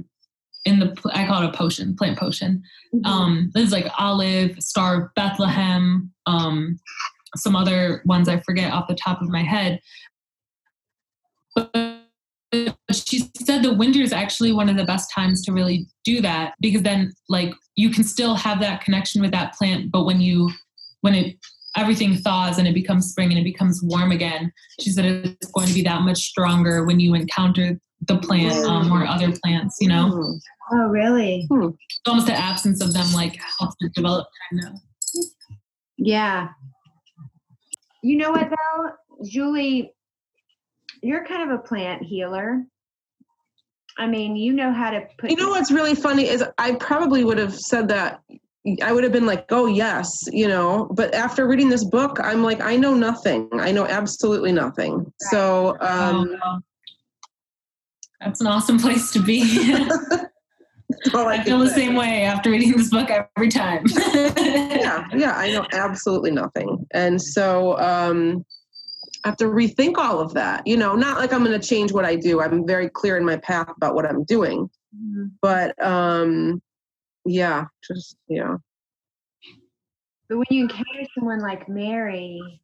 C: in the I call it a potion, plant potion. Um, there's like olive, star of Bethlehem, um, some other ones I forget off the top of my head. But she said the winter is actually one of the best times to really do that because then like you can still have that connection with that plant, but when you when it everything thaws and it becomes spring and it becomes warm again, she said it's going to be that much stronger when you encounter the plant um, or other plants. You know,
B: Mm.
A: oh, really?
C: it's almost the absence of them like helps it develop kind of.
A: Yeah. You know what, though, Julie, you're kind of a plant healer. I mean, you know how to put.
B: You know what's really funny is I probably would have said that. I would have been like, oh, yes, you know, but after reading this book, I'm like, I know nothing. I know absolutely nothing. So, um,
C: Um, that's an awesome place to be.
B: that's all
C: I feel the same way after reading this book every time.
B: yeah, yeah, I know absolutely nothing. And so um I have to rethink all of that. You know, not like I'm going to change what I do. I'm very clear in my path about what I'm doing.
A: Mhm.
B: But um yeah, just yeah.
A: But when you encounter someone like Mary,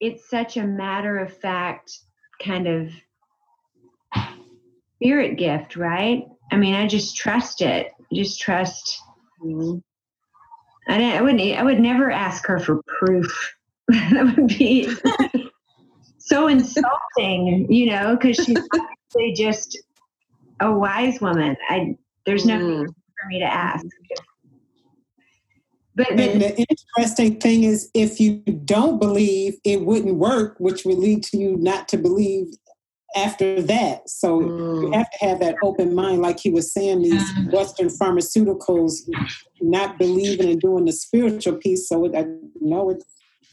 A: it's such a matter of fact kind of spirit gift, right? I mean, I just trust it. Just trust.
B: Mhm.
A: I, I wouldn't. I would never ask her for proof. that would be so insulting, you know, because she's obviously just a wise woman. I there's no
B: Mm.
A: for me to ask. But
D: And the interesting thing is, if you don't believe, it wouldn't work, which would lead to you not to believe after that. So you
B: Mm.
D: have to have that open mind, like he was saying. These Western pharmaceuticals not believing and doing the spiritual piece. So it, I know it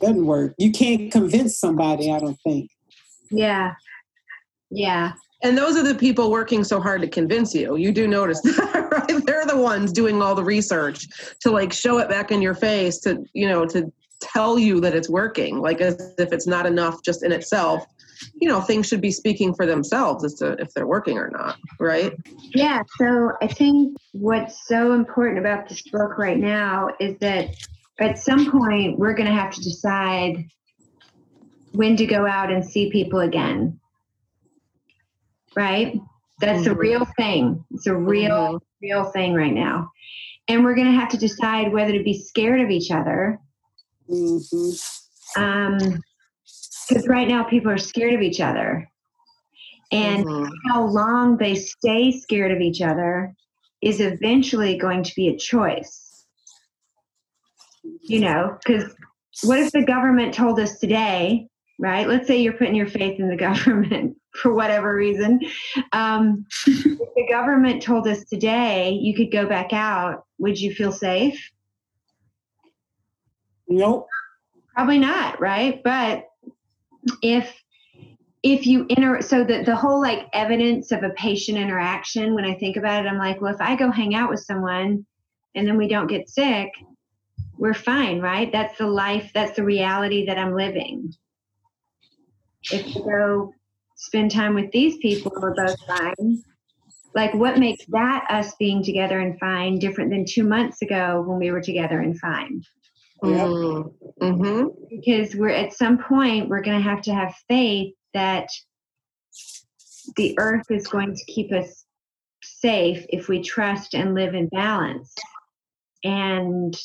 D: doesn't work. You can't convince somebody. I don't think.
A: yeah, yeah,
B: And those are the people working so hard to convince you. You do notice that, right? They're the ones doing all the research to like show it back in your face to, you know, to tell you that it's working, like as if it's not enough just in itself. You know, things should be speaking for themselves as to if they're working or not, right?
A: yeah. So I think what's so important about this book right now is that at some point we're going to have to decide when to go out and see people again. Right? That's a
B: Mhm.
A: real thing. It's a real, real thing right now. And we're going to have to decide whether to be scared of each other.
D: hmm
A: Because right now people are scared of each other. And
B: Mhm.
A: how long they stay scared of each other is eventually going to be a choice. You know, because what if the government told us today, right? Let's say you're putting your faith in the government for whatever reason. Um, if the government told us today you could go back out, would you feel safe?
D: Nope.
A: Probably not, right? But if if you enter so the, the whole like evidence of a patient interaction when i think about it i'm like well if i go hang out with someone and then we don't get sick we're fine right? That's the life that's the reality that i'm living. If you go spend time with these people we're both fine. Like what makes that us being together and fine different than two months ago when we were together and fine.
B: Mm. Mhm.
A: because we're at some point we're going to have to have faith that the earth is going to keep us safe if we trust and live in balance. And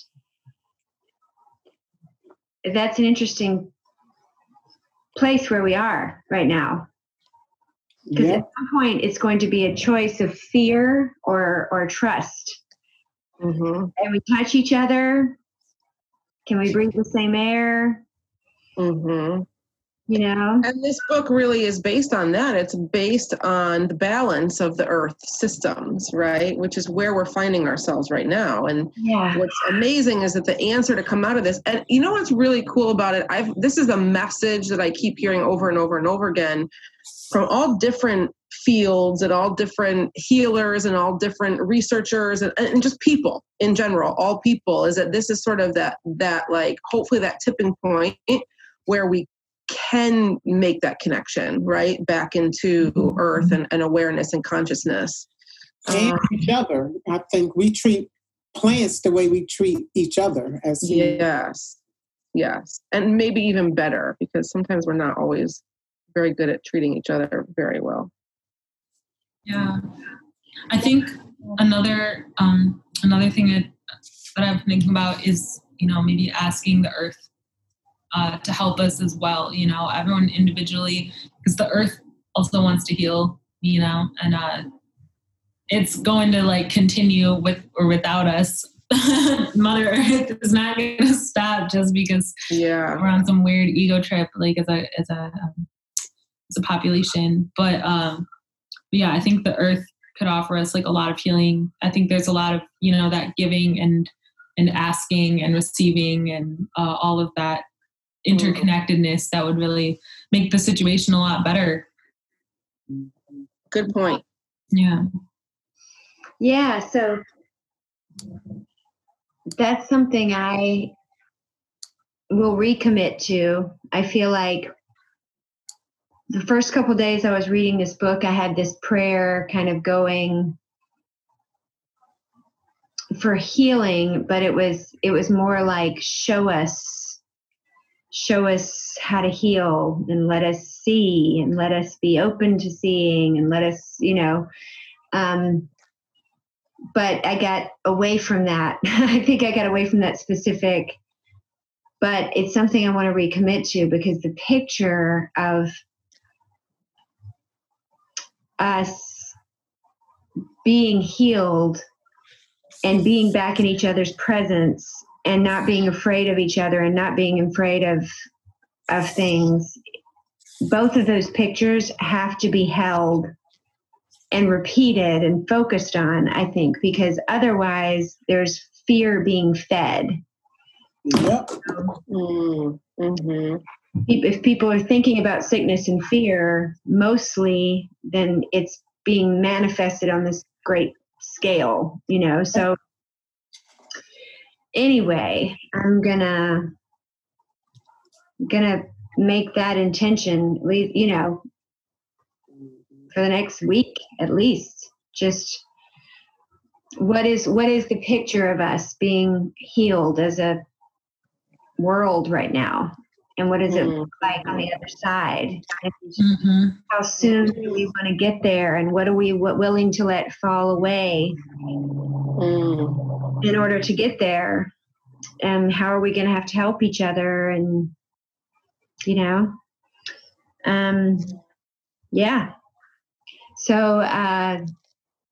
A: that's an interesting place where we are right now. Because
D: Yep.
A: at some point, it's going to be a choice of fear or or trust.
B: hmm
A: And we touch each other. Can we breathe the same air?
B: hmm
A: You know?
B: And this book really is based on that. It's based on the balance of the Earth systems, right? Which is where we're finding ourselves right now. And
A: Yeah.
B: what's amazing is that the answer to come out of this, and you know what's really cool about it? I've this is a message that I keep hearing over and over and over again from all different fields and all different healers and all different researchers and, and just people in general, all people, is that this is sort of that that like hopefully that tipping point where we can make that connection right back into earth and, and awareness and consciousness
D: and
B: Um,
D: each other. I think we treat plants the way we treat each other as humans.
B: yes yes and maybe even better because sometimes we're not always very good at treating each other very well
C: Yeah, I think another um, another thing that that I'm thinking about is you know maybe asking the earth uh, to help us as well. You know, everyone individually because the earth also wants to heal. You know, and uh, it's going to like continue with or without us. Mother Earth is not going to stop just because
B: yeah
C: we're on some weird ego trip, like as a as a um, as a population. But um, yeah, I think the earth could offer us like a lot of healing. I think there's a lot of you know that giving and and asking and receiving and uh, all of that interconnectedness that would really make the situation a lot better.
B: good point
C: Yeah.
A: Yeah, so that's something I will recommit to. I feel like the first couple days I was reading this book, I had this prayer kind of going for healing, but it was it was more like show us show us how to heal and let us see and let us be open to seeing and let us, you know, um, but I got away from that. I think I got away from that specific, but it's something I want to recommit to because the picture of us being healed and being back in each other's presence and not being afraid of each other and not being afraid of of things both of those pictures have to be held and repeated and focused on, I think, because otherwise there's fear being fed.
D: Yep.
B: mm, hmm
A: If people are thinking about sickness and fear, mostly, then it's being manifested on this great scale, you know. So, anyway, I'm gonna gonna make that intention, you know, for the next week at least. Just what is what is the picture of us being healed as a world right now, and what does it look like on the other side? And
C: hmm
A: how soon do we want to get there, and what are we w- willing to let fall away
B: Mm.
A: in order to get there? And how are we going to have to help each other? And you know, um, yeah. So, uh,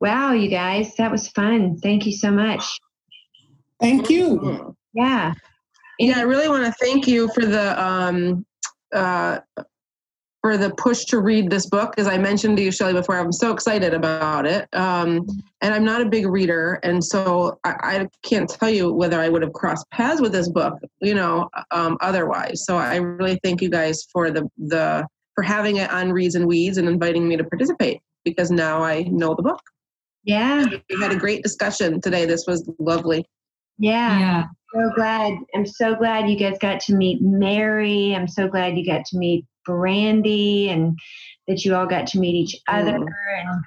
A: wow, you guys, that was fun. Thank you so much.
D: Thank you.
B: Mm.
A: Yeah.
B: Yeah, I really want to thank you for the um, uh, for the push to read this book. As I mentioned to you, Shelly, before, I'm so excited about it. Um, and I'm not a big reader, and so I, I can't tell you whether I would have crossed paths with this book, you know, um, otherwise. So I really thank you guys for the the for having it on Reads and Weeds and inviting me to participate because now I know the book.
A: Yeah.
B: We had a great discussion today. This was lovely.
A: Yeah.
C: Yeah.
A: So glad. I'm so glad you guys got to meet Mary. I'm so glad you got to meet Brandy and that you all got to meet each other.
B: Mm.
A: And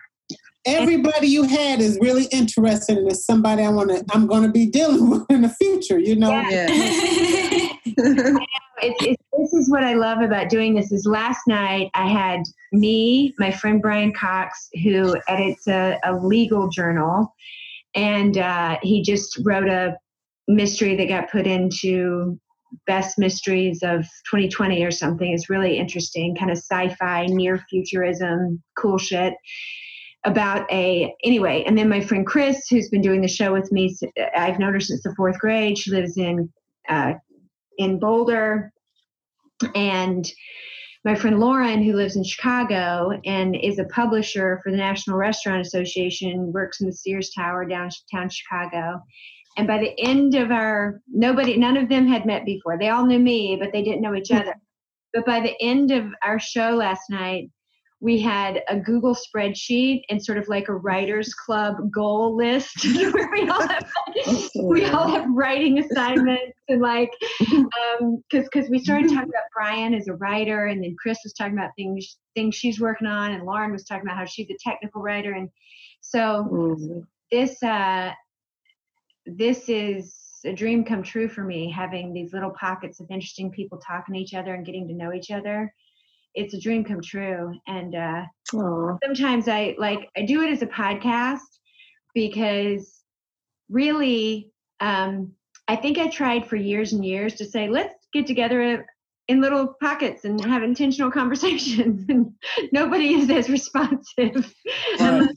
D: Everybody you had is really interested and is somebody I want to I'm going to be dealing with in the future, you know.
A: Yeah.
B: Yeah.
A: it's, it's, this is what I love about doing this. Is last night I had me, my friend Brian Cox, who edits a, a legal journal, and uh, he just wrote a mystery that got put into best mysteries of 2020 or something. It's really interesting, kind of sci-fi, near futurism, cool shit about a anyway and then my friend chris who's been doing the show with me i've known her since the fourth grade she lives in uh, in boulder and my friend lauren who lives in chicago and is a publisher for the national restaurant association works in the sears tower downtown chicago. And by the end of our nobody none of them had met before. They all knew me but they didn't know each hmm. other. But by the end of our show last night we had a Google spreadsheet and sort of like a writers club goal list. Where we all have we all have writing assignments and like um because because we started talking about Brian as a writer and then Chris was talking about things things she's working on and Lauren was talking about how she's a technical writer and so mm-hmm. this uh this is a dream come true for me having these little pockets of interesting people talking to each other and getting to know each other it's a dream come true. And uh, sometimes I like I do it as a podcast because really, um, I think I tried for years and years to say let's get together in little pockets and have intentional conversations. And nobody is as responsive. Um,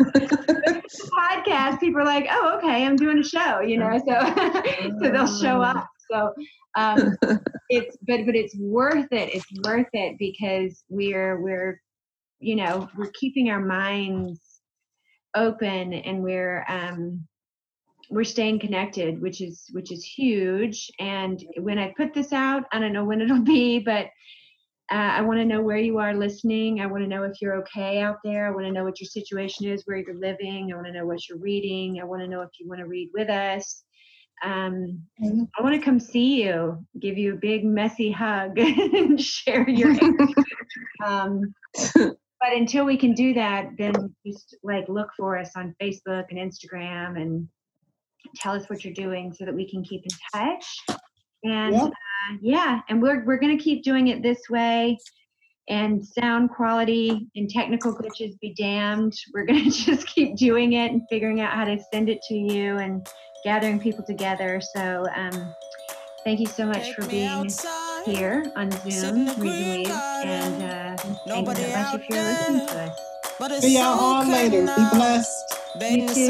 A: podcast people are like oh okay i'm doing a show you know so so they'll show up so um, it's but but it's worth it. It's worth it because we're we're you know we're keeping our minds open and we're um, we're staying connected, which is which is huge. And when I put this out, I don't know when it'll be, but uh, I want to know where you are listening. I want to know if you're okay out there. I want to know what your situation is, where you're living. I want to know what you're reading. I want to know if you want to read with us um, mm-hmm. I want to come see you, give you a big messy hug, and share your. um, but until we can do that, then just like look for us on Facebook and Instagram and tell us what you're doing so that we can keep in touch. And yeah, uh, yeah and we're we're gonna keep doing it this way. And sound quality and technical glitches be damned. We're gonna just keep doing it and figuring out how to send it to you and gathering people together. So um, thank you so much for being here on Zoom, Reason and uh, thank you so much if you're listening to us.
D: See y'all all later. Be blessed.
A: You too.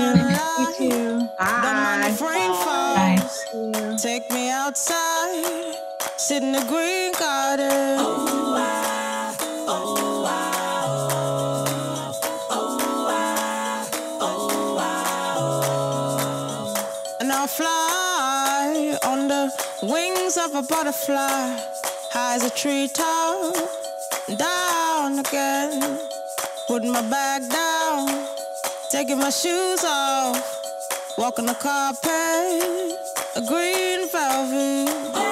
A: You too.
F: Bye. Bye. Take me outside, sit in the green garden. Oh, wings of a butterfly, high as a treetop, down again. Putting my bag down, taking my shoes off, walking the carpet, a green velvet.